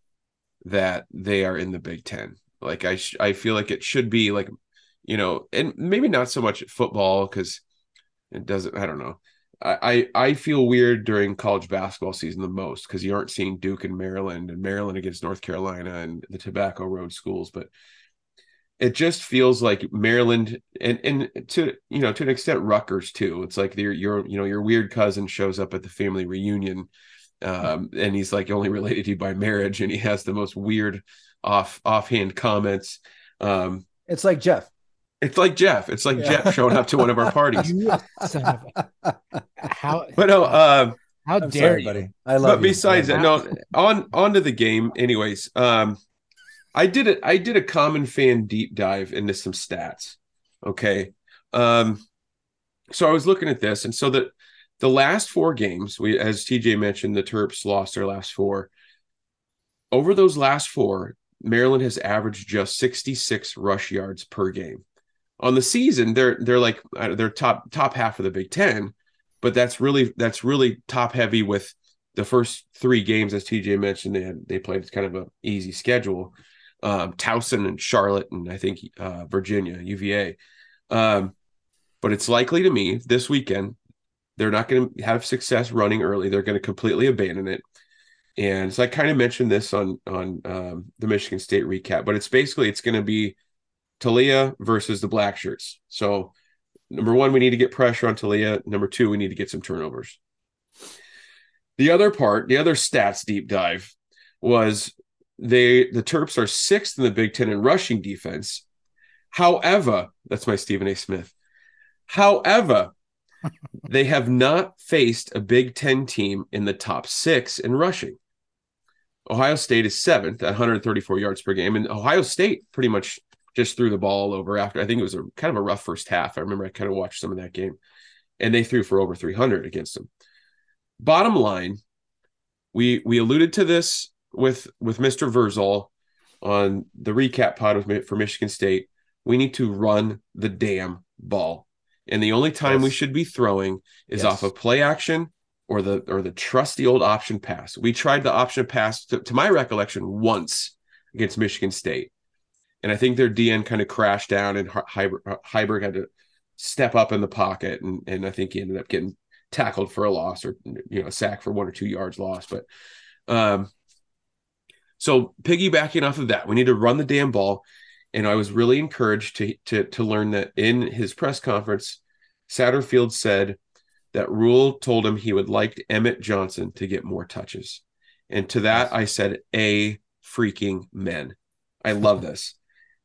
that they are in the Big Ten. Like I, sh- I feel like it should be like, you know, and maybe not so much football because it doesn't. I don't know. I, I I feel weird during college basketball season the most because you aren't seeing Duke and Maryland and Maryland against North Carolina and the Tobacco Road schools, but it just feels like Maryland and and to you know to an extent Rutgers too. It's like your your you know your weird cousin shows up at the family reunion, um, and he's like only related to you by marriage, and he has the most weird off offhand comments. Um, It's like Geoff. it's like Geoff. It's like Yeah. Geoff showing up to one of our parties. You son of a- how But no, uh, how I'm dare sorry, you? buddy. I love. but you. besides that, no, on on to the game. Anyways, um, I did it. I did a common fan deep dive into some stats. Okay, um, so I was looking at this, and so the the last four games, we as TJ mentioned, the Terps lost their last four. Over those last four, Maryland has averaged just 66 rush yards per game. On the season, they're they're like uh, they're top top half of the Big Ten, but that's really that's really top heavy with the first three games, as TJ mentioned, they had they played kind of an easy schedule. Um, Towson and Charlotte, and I think uh, Virginia, UVA. Um, but it's likely to me this weekend they're not going to have success running early. They're going to completely abandon it. And so I kind of mentioned this on on um, the Michigan State recap, but it's basically it's going to be Taulia versus the Black Shirts. So number one, we need to get pressure on Taulia. Number two, we need to get some turnovers. The other part, the other stats deep dive was they the Terps are sixth in the Big Ten in rushing defense. However, that's my Stephen A. Smith. However, they have not faced a Big Ten team in the top six in rushing. Ohio State is seventh at 134 yards per game, and Ohio State pretty much just threw the ball over after. I think it was a kind of a rough first half. I remember I kind of watched some of that game, and they threw for over 300 against them. bottom line, we we alluded to this with with Mr. Verzal on the recap pod with, for Michigan State. We need to run the damn ball. And the only time yes. we should be throwing is yes. off of play action or the or the trusty old option pass. We tried the option pass to, to my recollection once against Michigan State. And I think their DN kind of crashed down and Haarberg had to step up in the pocket. And, and I think he ended up getting tackled for a loss or, you know, a sack for one or two yards lost. But um, so piggybacking off of that, we need to run the damn ball. And I was really encouraged to, to, to learn that in his press conference, Satterfield said that Rhule told him he would like Emmett Johnson to get more touches. And to that, I said, a freaking men. I love this.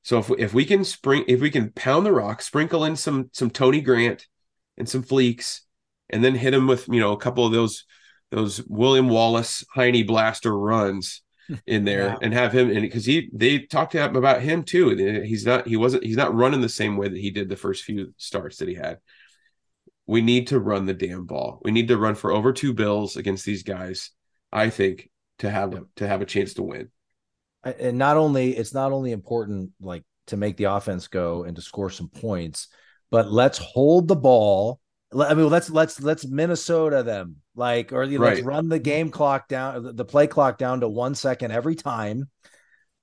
So if we, if we can spring, if we can pound the rock, sprinkle in some some Tony Grant and some fleeks, and then hit him with you know a couple of those those William Wallace Heine blaster runs in there, and have him and because he they talked to him about him too. Uh, he's not he wasn't he's not running the same way that he did the first few starts that he had. We need to run the damn ball. We need to run for over two bills against these guys. I think to have them to have a chance to win and not only it's not only important like to make the offense go and to score some points, but let's hold the ball. I mean, let's let's let's Minnesota them like, or right. let's run the game clock down, the play clock down to one second every time.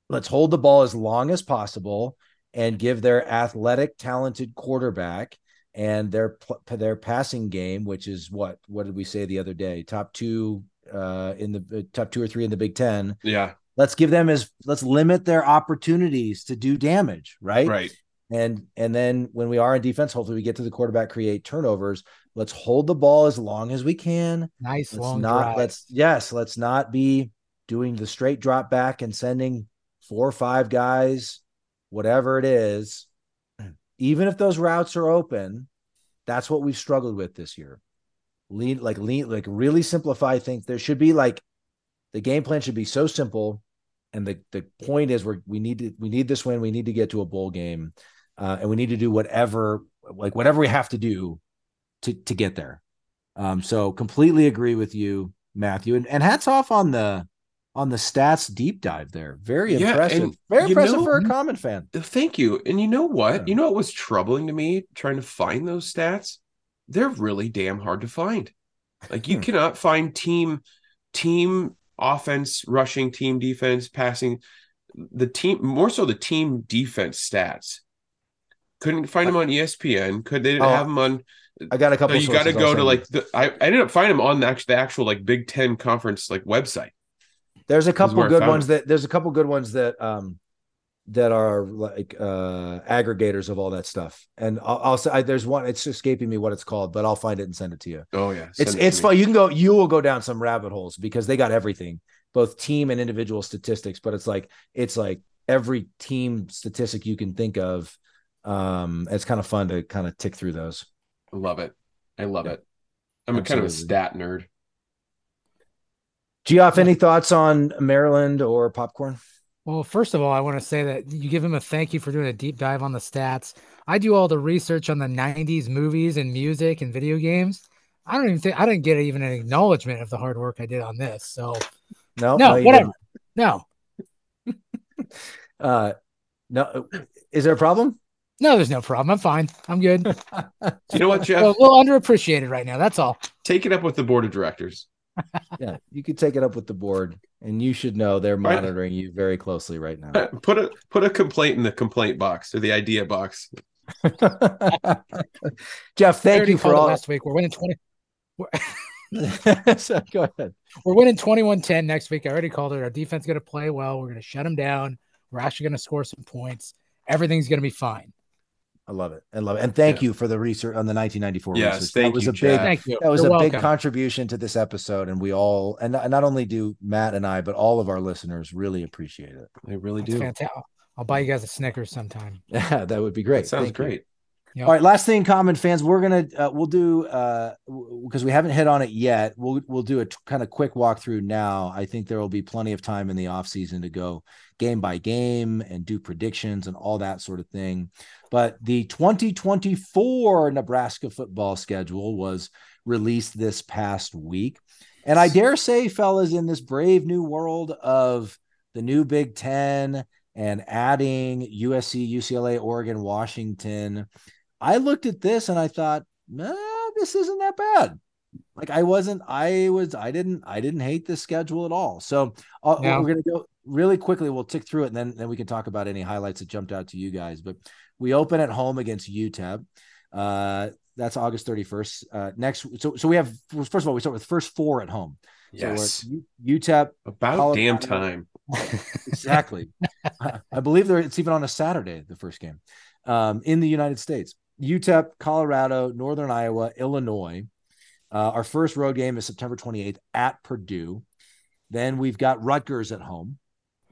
Let's hold the ball as long as possible and give their athletic, talented quarterback and their their passing game, which is what what did we say the other day? Top two uh in the uh, top two or three in the Big Ten. Yeah, let's give them as let's limit their opportunities to do damage, right? Right. And and then when we are in defense, hopefully we get to the quarterback, create turnovers. Let's hold the ball as long as we can. Nice let's long not drive. let's yes, let's not be doing the straight drop back and sending four or five guys, whatever it is. Even if those routes are open, that's what we've struggled with this year. Lean like lean like really simplify things. There should be like the game plan should be so simple and the the point is we we need to we need this win. We need to get to a bowl game, uh, and we need to do whatever like whatever we have to do to to get there. Um, so completely agree with you, Matthew, and, and hats off on the on the stats deep dive there. Very yeah, impressive. Very impressive know, for a common fan. Thank you. And you know what? Yeah. You know what was troubling to me trying to find those stats? They're really damn hard to find. Like you hmm. cannot find team team offense, rushing, team defense, passing. The team more so the team defense stats. Couldn't find them on ESPN. Could they oh, have them on? I got a couple. you got to go to like the. I, I ended up finding them on the actual, the actual like Big Ten conference like website. There's a couple good ones that there's a couple good ones that um that are like uh aggregators of all that stuff. And I'll, I'll say I, there's one. It's escaping me what it's called, but I'll find it and send it to you. Oh yeah, send it's it it's fun. You can go. You will go down some rabbit holes because they got everything, both team and individual statistics. But it's like it's like every team statistic you can think of. Um, it's kind of fun to kind of tick through those. I love it. I love yeah. it. I'm Absolutely. a kind of a stat nerd. Geoff, any thoughts on Maryland or popcorn? Well, first of all, I want to say that you give him a thank you for doing a deep dive on the stats. I do all the research on the 90s movies and music and video games. I don't even think I didn't get even an acknowledgement of the hard work I did on this. So, no, no, no whatever. No. uh, no, is there a problem? No, there's no problem. I'm fine. I'm good. you know what, Geoff? Well, a little underappreciated right now. That's all. Take it up with the board of directors. yeah, you could take it up with the board, and you should know they're monitoring you very closely right now. Put a put a complaint in the complaint box or the idea box. Geoff, thank you for all last week. We're winning twenty. so go ahead. We're winning 21-10 next week. I already called it. Our defense is going to play well. We're going to shut them down. We're actually going to score some points. Everything's going to be fine. I love it. I love it. And thank yeah. you for the research on the 1994 yes, research. Thank that was you, a big thank you. that was You're a welcome. big contribution to this episode. And we all and not only do Matt and I, but all of our listeners really appreciate it. They really That's do. Fantastic. I'll buy you guys a Snickers sometime. Yeah, that would be great. That sounds thank great. Yep. All right, last thing, common fans, we're gonna uh, we'll do uh because we haven't hit on it yet. We'll we'll do a t- kind of quick walkthrough now. I think there will be plenty of time in the off season to go game by game and do predictions and all that sort of thing. But the 2024 Nebraska football schedule was released this past week. And I dare say, fellas, in this brave new world of the new Big Ten and adding USC, UCLA, Oregon, Washington, I looked at this and I thought, nah, this isn't that bad. Like I wasn't, I was, I didn't, I didn't hate this schedule at all. So uh, we're gonna go really quickly. We'll tick through it and then then we can talk about any highlights that jumped out to you guys. But we open at home against UTEP. Uh, that's August 31st. Uh, next, so so we have first of all we start with first four at home. Yes, so UTEP about Colorado. damn time. exactly. I believe there it's even on a Saturday the first game um, in the United States. UTEP, Colorado, Northern Iowa, Illinois. Uh, our first road game is September 28th at Purdue. Then we've got Rutgers at home.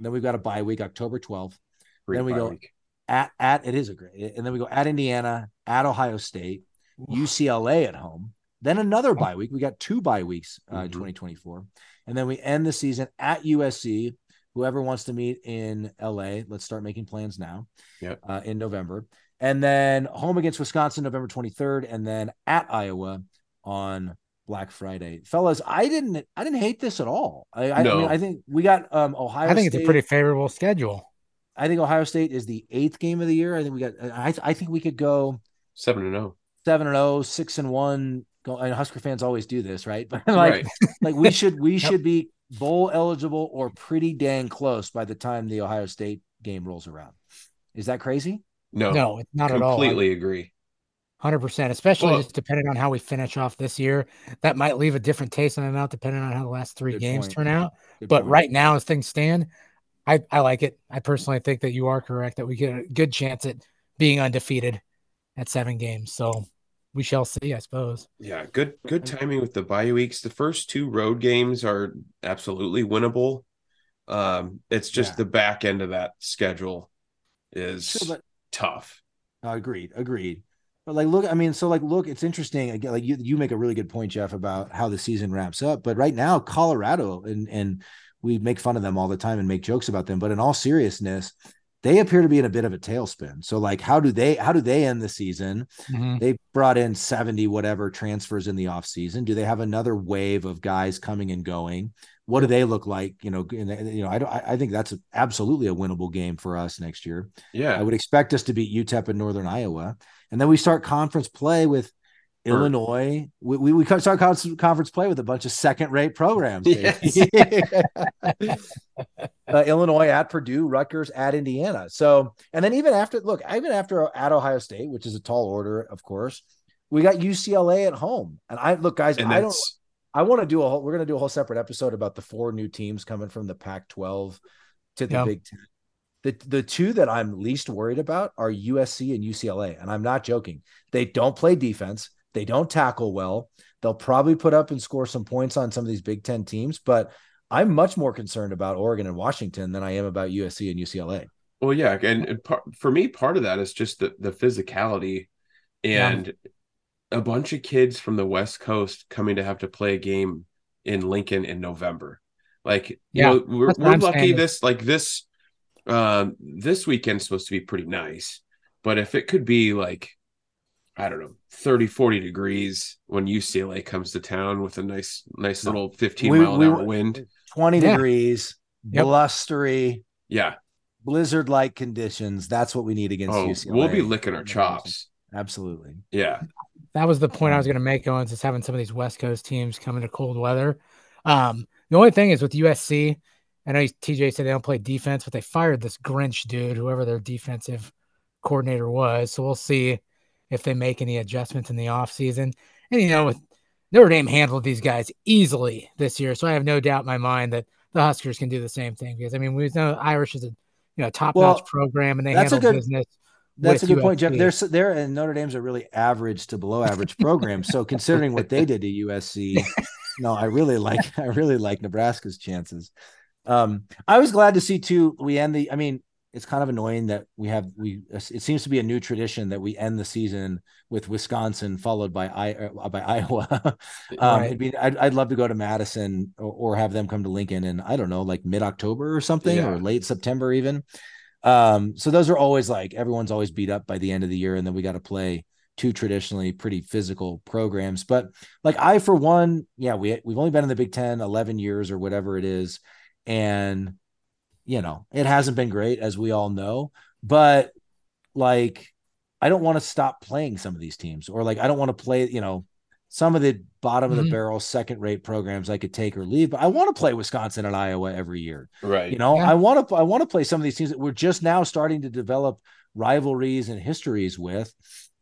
Then we've got a bye week, October 12th. Great then we go week. at at it is a great, and then we go at Indiana, at Ohio State, UCLA at home. Then another bye week. We got two bye weeks uh, mm-hmm. 2024, and then we end the season at USC. Whoever wants to meet in LA, let's start making plans now. Yep. Uh, in November, and then home against Wisconsin November 23rd, and then at Iowa on Black Friday. Fellas, I didn't I didn't hate this at all. I, I, no. I, mean, I think we got um Ohio I think State. it's a pretty favorable schedule. I think Ohio State is the eighth game of the year. I think we got I I think we could go seven and oh. Seven and oh, six and one. Go and Husker fans always do this, right? But like right. like we should we yep. should be bowl eligible or pretty dang close by the time the Ohio State game rolls around. Is that crazy? No, no, it's not at all. Completely agree. Hundred percent, especially well, just depending on how we finish off this year. That might leave a different taste in my mouth depending on how the last three games point. turn out. Good but point. right now, as things stand, I, I like it. I personally think that you are correct that we get a good chance at being undefeated at seven games. So we shall see, I suppose. Yeah, good good timing with the bye weeks. The first two road games are absolutely winnable. Um, it's just yeah. the back end of that schedule is sure, but, tough. agreed, agreed. But like, look, I mean, so like, look, it's interesting. Again, like you, you make a really good point, Geoff, about how the season wraps up. But right now, Colorado, and and we make fun of them all the time and make jokes about them. But in all seriousness, they appear to be in a bit of a tailspin. So like, how do they how do they end the season? Mm-hmm. They brought in seventy whatever transfers in the off season. Do they have another wave of guys coming and going? What do they look like? You know, you know, I don't. I think that's absolutely a winnable game for us next year. Yeah, I would expect us to beat UTEP in Northern Iowa. And then we start conference play with Illinois. We, we, we start conference play with a bunch of second rate programs. Yes. uh, Illinois at Purdue, Rutgers at Indiana. So, and then even after, look, even after at Ohio State, which is a tall order, of course, we got UCLA at home. And I look, guys, and I don't. I want to do a whole. We're going to do a whole separate episode about the four new teams coming from the Pac-12 to the Big Ten. The the two that I'm least worried about are USC and UCLA, and I'm not joking. They don't play defense. They don't tackle well. They'll probably put up and score some points on some of these Big Ten teams, but I'm much more concerned about Oregon and Washington than I am about USC and UCLA. Well, yeah, and for me, part of that is just the the physicality, and yeah. a bunch of kids from the West Coast coming to have to play a game in Lincoln in November. Like, yeah, you know, we're, we're lucky this like this um, this weekend's supposed to be pretty nice, but if it could be like, I don't know, 30, 40 degrees when UCLA comes to town with a nice, nice little 15 we, mile an hour wind, 20 yeah. degrees, yep. blustery. Yeah. Blizzard like conditions. That's what we need against oh, UCLA. We'll be licking our chops. Absolutely. Yeah. That was the point I was going to make, Owens, is having some of these West Coast teams come into cold weather. Um, the only thing is with USC, I know TJ said they don't play defense, but they fired this Grinch dude, whoever their defensive coordinator was. So we'll see if they make any adjustments in the offseason. And, you know, with Notre Dame handled these guys easily this year. So I have no doubt in my mind that the Huskers can do the same thing because, I mean, we know Irish is a you know top notch well, program and they handle good, business. That's a good point, Geoff. They're they're and Notre Dame's a really average to below average program. So considering what they did to USC, no, I really like I really like Nebraska's chances. Um, I was glad to see too. We end the. I mean, it's kind of annoying that we have we. It seems to be a new tradition that we end the season with Wisconsin followed by I uh, by Iowa. um, right. be, I'd, I'd love to go to Madison or, or, have them come to Lincoln and I don't know, like mid October or something yeah. or late September even. Um, so those are always like everyone's always beat up by the end of the year, and then we got to play two traditionally pretty physical programs. But like I, for one, yeah, we we've only been in the Big Ten 11 years or whatever it is, and you know it hasn't been great as we all know. But like, I don't want to stop playing some of these teams, or like I don't want to play, you know, some of the bottom mm-hmm. of the mm-hmm. barrel second rate programs I could take or leave, but I want to play Wisconsin and Iowa every year. Right. You know, yeah. I want to I want to play some of these teams that we're just now starting to develop rivalries and histories with.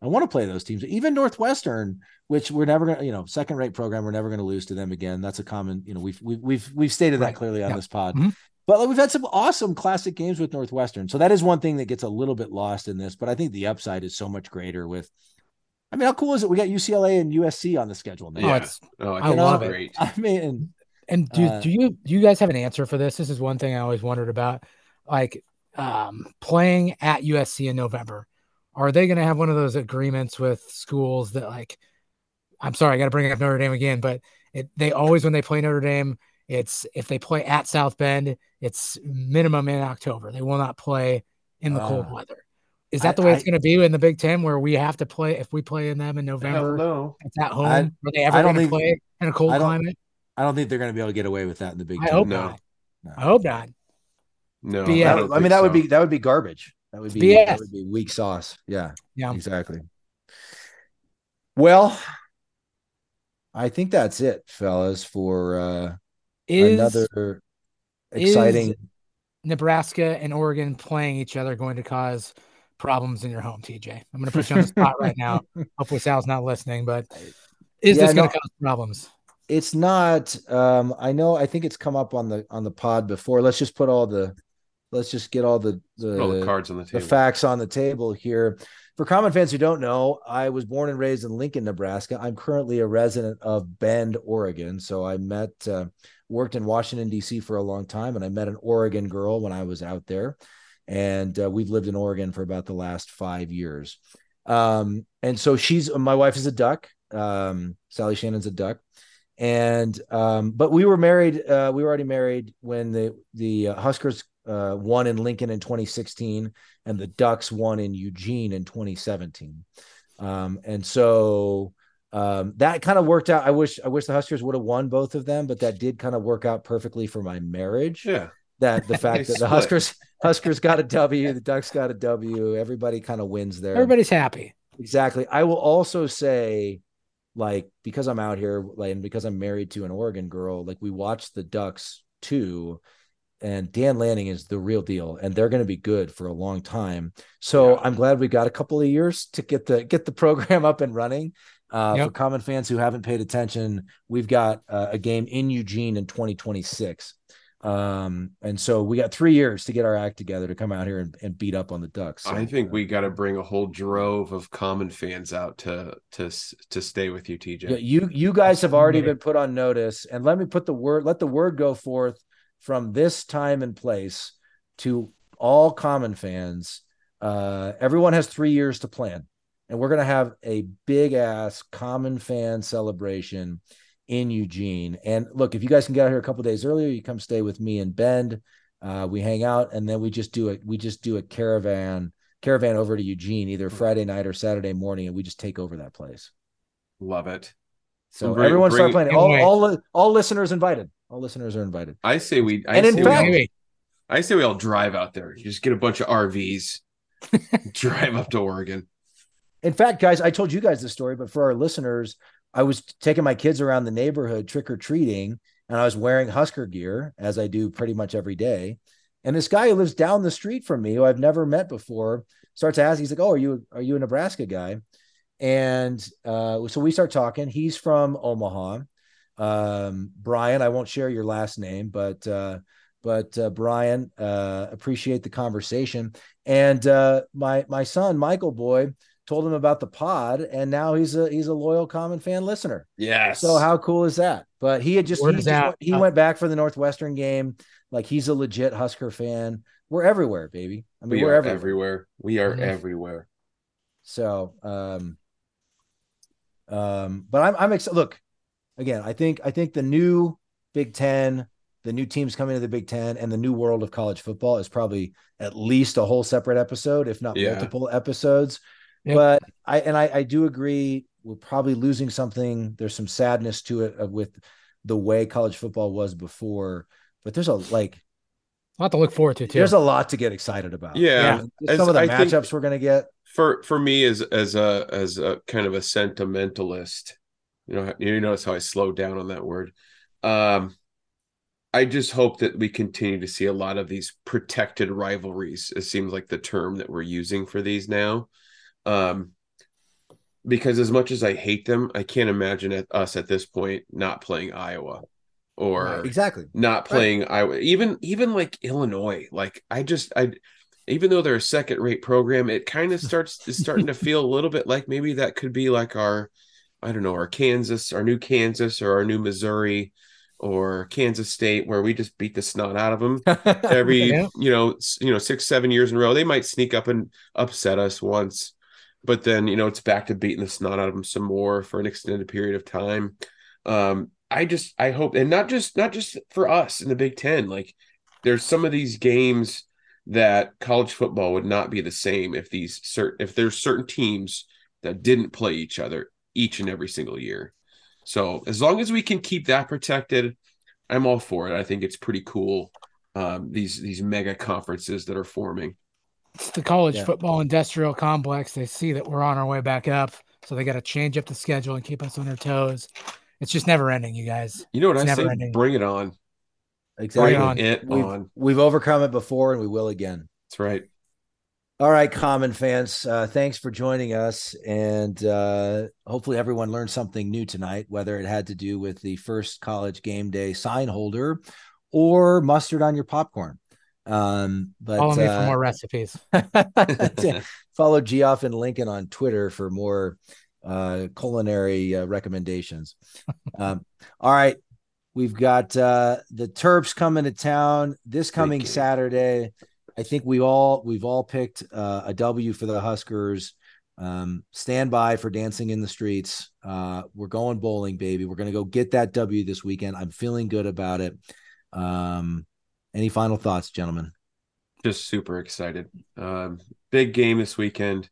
I want to play those teams, even Northwestern, which we're never going to, you know, second rate program. We're never going to lose to them again. That's a common, you know, we've we've we've we've stated that clearly on yeah. this pod. Mm-hmm. But like, we've had some awesome classic games with Northwestern, so that is one thing that gets a little bit lost in this. But I think the upside is so much greater with. I mean, how cool is it? We got UCLA and USC on the schedule now. Yeah. Oh, it's, oh, I, I love it. I mean, and, and do, uh, do you do you guys have an answer for this? This is one thing I always wondered about, like um, playing at USC in November are they going to have one of those agreements with schools that like i'm sorry i got to bring up notre dame again but it, they always when they play notre dame it's if they play at south bend it's minimum in october they will not play in the uh, cold weather is that the way it's going to be in the Big Ten, where we have to play if we play in them in November? No, it's at home. I, Are they ever going to play in a cold I climate? I don't think they're going to be able to get away with that in the Big I Ten. Hope no. not. no. I hope not. No, yeah, I, I mean that so. would be that would be garbage. That would be BS. that would be weak sauce. Yeah. Yeah. Exactly. Well, I think that's it, fellas, for uh is, another exciting Nebraska and Oregon playing each other going to cause problems in your home, TJ. I'm gonna put you on the spot right now. Hopefully Sal's not listening, but is yeah, this gonna no, cause problems? It's not. Um, I know I think it's come up on the on the pod before. Let's just put all the let's just get all the the, all the cards on the table. the facts on the table here. For common fans who don't know, I was born and raised in Lincoln, Nebraska. I'm currently a resident of Bend, Oregon. So I met, uh, worked in Washington D.C. for a long time, and I met an Oregon girl when I was out there, and uh, we've lived in Oregon for about the last five years. Um, and so she's my wife is a duck. Um, Sally Shannon's a duck and um, but we were married uh, we were already married when the the uh, huskers uh, won in Lincoln in 2016, and the Ducks won in Eugene in 2017. Um, and so um, that kind of worked out. I wish I wish the Huskers would have won both of them, but that did kind of work out perfectly for my marriage. Yeah. That the fact that the Huskers Huskers got a W, the Ducks got a W, everybody kind of wins there. Everybody's happy. Exactly. I will also say, like, because I'm out here, like, and because I'm married to an Oregon girl, like, we watched the Ducks too and Dan Lanning is the real deal, and they're going to be good for a long time. So yeah. I'm glad we got a couple of years to get the get the program up and running. Uh, yep. For common fans who haven't paid attention, we've got uh, a game in Eugene in 2026. Um, and so we got three years to get our act together to come out here and, and beat up on the Ducks. So, I think we got to bring a whole drove of common fans out to to to stay with you, TJ. Yeah, you you guys have already been put on notice, and let me put the word let the word go forth from this time and place to all common fans. Uh, everyone has three years to plan, and we're going to have a big ass common fan celebration in Eugene. And look, if you guys can get out here a couple days earlier, you come stay with me and Bend. Uh, we hang out, and then we just do it. We just do a caravan caravan over to Eugene either Friday night or Saturday morning, and we just take over that place. Love it. So bring, everyone bring, start planning. All, all all listeners invited. All listeners are invited. I say we. I and in fact, we, I say we all drive out there. You just get a bunch of RVs, drive up to Oregon. In fact, guys, I told you guys this story, but for our listeners, I was taking my kids around the neighborhood trick or treating, and I was wearing Husker gear as I do pretty much every day. And this guy who lives down the street from me, who I've never met before, starts asking. He's like, "Oh, are you are you a Nebraska guy?" And uh, so we start talking. He's from Omaha, um, Brian, I won't share your last name, but uh, but uh, Brian, uh, appreciate the conversation. And uh, my my son Michael Boy told him about the pod, and now he's a he's a loyal common fan listener. Yes. So how cool is that? But he had just, he, just went, he went back for the Northwestern game. Like he's a legit Husker fan. We're everywhere, baby. I mean, we are everywhere. everywhere. We are mm-hmm. everywhere. So, um, um, but I'm I'm excited. Look, again, I think I think the new Big Ten, the new teams coming to the Big Ten, and the new world of college football is probably at least a whole separate episode, if not yeah. multiple episodes. Yep. But I and I, I do agree we're probably losing something. There's some sadness to it uh, with the way college football was before. But there's a like a lot to look forward to too. There's a lot to get excited about. Yeah, yeah. some of the I matchups we're gonna get. For for me as as a as a kind of a sentimentalist, you know, you notice how I slowed down on that word. Um, I just hope that we continue to see a lot of these protected rivalries. It seems like the term that we're using for these now. Um, because as much as I hate them, I can't imagine at us at this point not playing Iowa or right, exactly not playing right. Iowa. Even even like Illinois, like I just I even though they're a second rate program, it kind of starts is starting to feel a little bit like maybe that could be like our I don't know, our Kansas, our new Kansas or our new Missouri or Kansas State, where we just beat the snot out of them every yeah. you know you know six seven years in a row. They might sneak up and upset us once, but then you know it's back to beating the snot out of them some more for an extended period of time. Um, I just I hope, and not just not just for us in the Big Ten. Like there's some of these games that college football would not be the same if these certain if there's certain teams that didn't play each other each and every single year. So as long as we can keep that protected, I'm all for it. I think it's pretty cool. Um, these these mega conferences that are forming. It's the college yeah. football industrial complex. They see that we're on our way back up, so they got to change up the schedule and keep us on their toes. It's just never ending, you guys. You know what it's I say? Ending. Bring it on. Exactly. Bring it we've, on. We've overcome it before, and we will again. That's right. All right, common fans, uh, thanks for joining us. And uh, hopefully, everyone learned something new tonight, whether it had to do with the first college game day sign holder or mustard on your popcorn. Um, but follow me uh, for more recipes. follow Geoff and Lincoln on Twitter for more uh, culinary uh, recommendations. um, all right, we've got uh, the Terps coming to town this coming Saturday. I think we all we've all picked uh, a W for the Huskers. Um, stand by for dancing in the streets. Uh, we're going bowling, baby. We're gonna go get that W this weekend. I'm feeling good about it. Um, any final thoughts, gentlemen? Just super excited. Um, big game this weekend.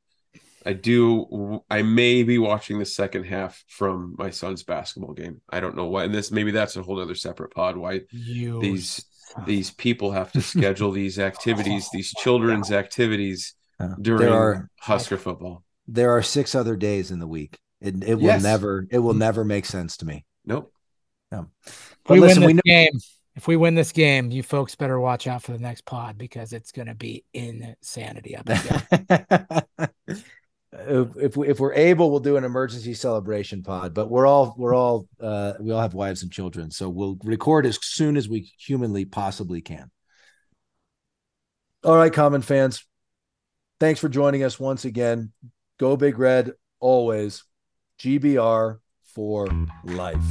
I do. I may be watching the second half from my son's basketball game. I don't know why. And this maybe that's a whole other separate pod. Why you these these people have to schedule these activities, these children's activities during are, Husker football. There are six other days in the week. It, it will yes. never it will mm. never make sense to me. Nope. No. But we listen, win this we know- game. If we win this game, you folks better watch out for the next pod because it's going to be insanity up there. if, if we, if we're able, we'll do an emergency celebration pod. But we're all we're all uh, we all have wives and children, so we'll record as soon as we humanly possibly can. All right, common fans, thanks for joining us once again. Go Big Red always. GBR for life.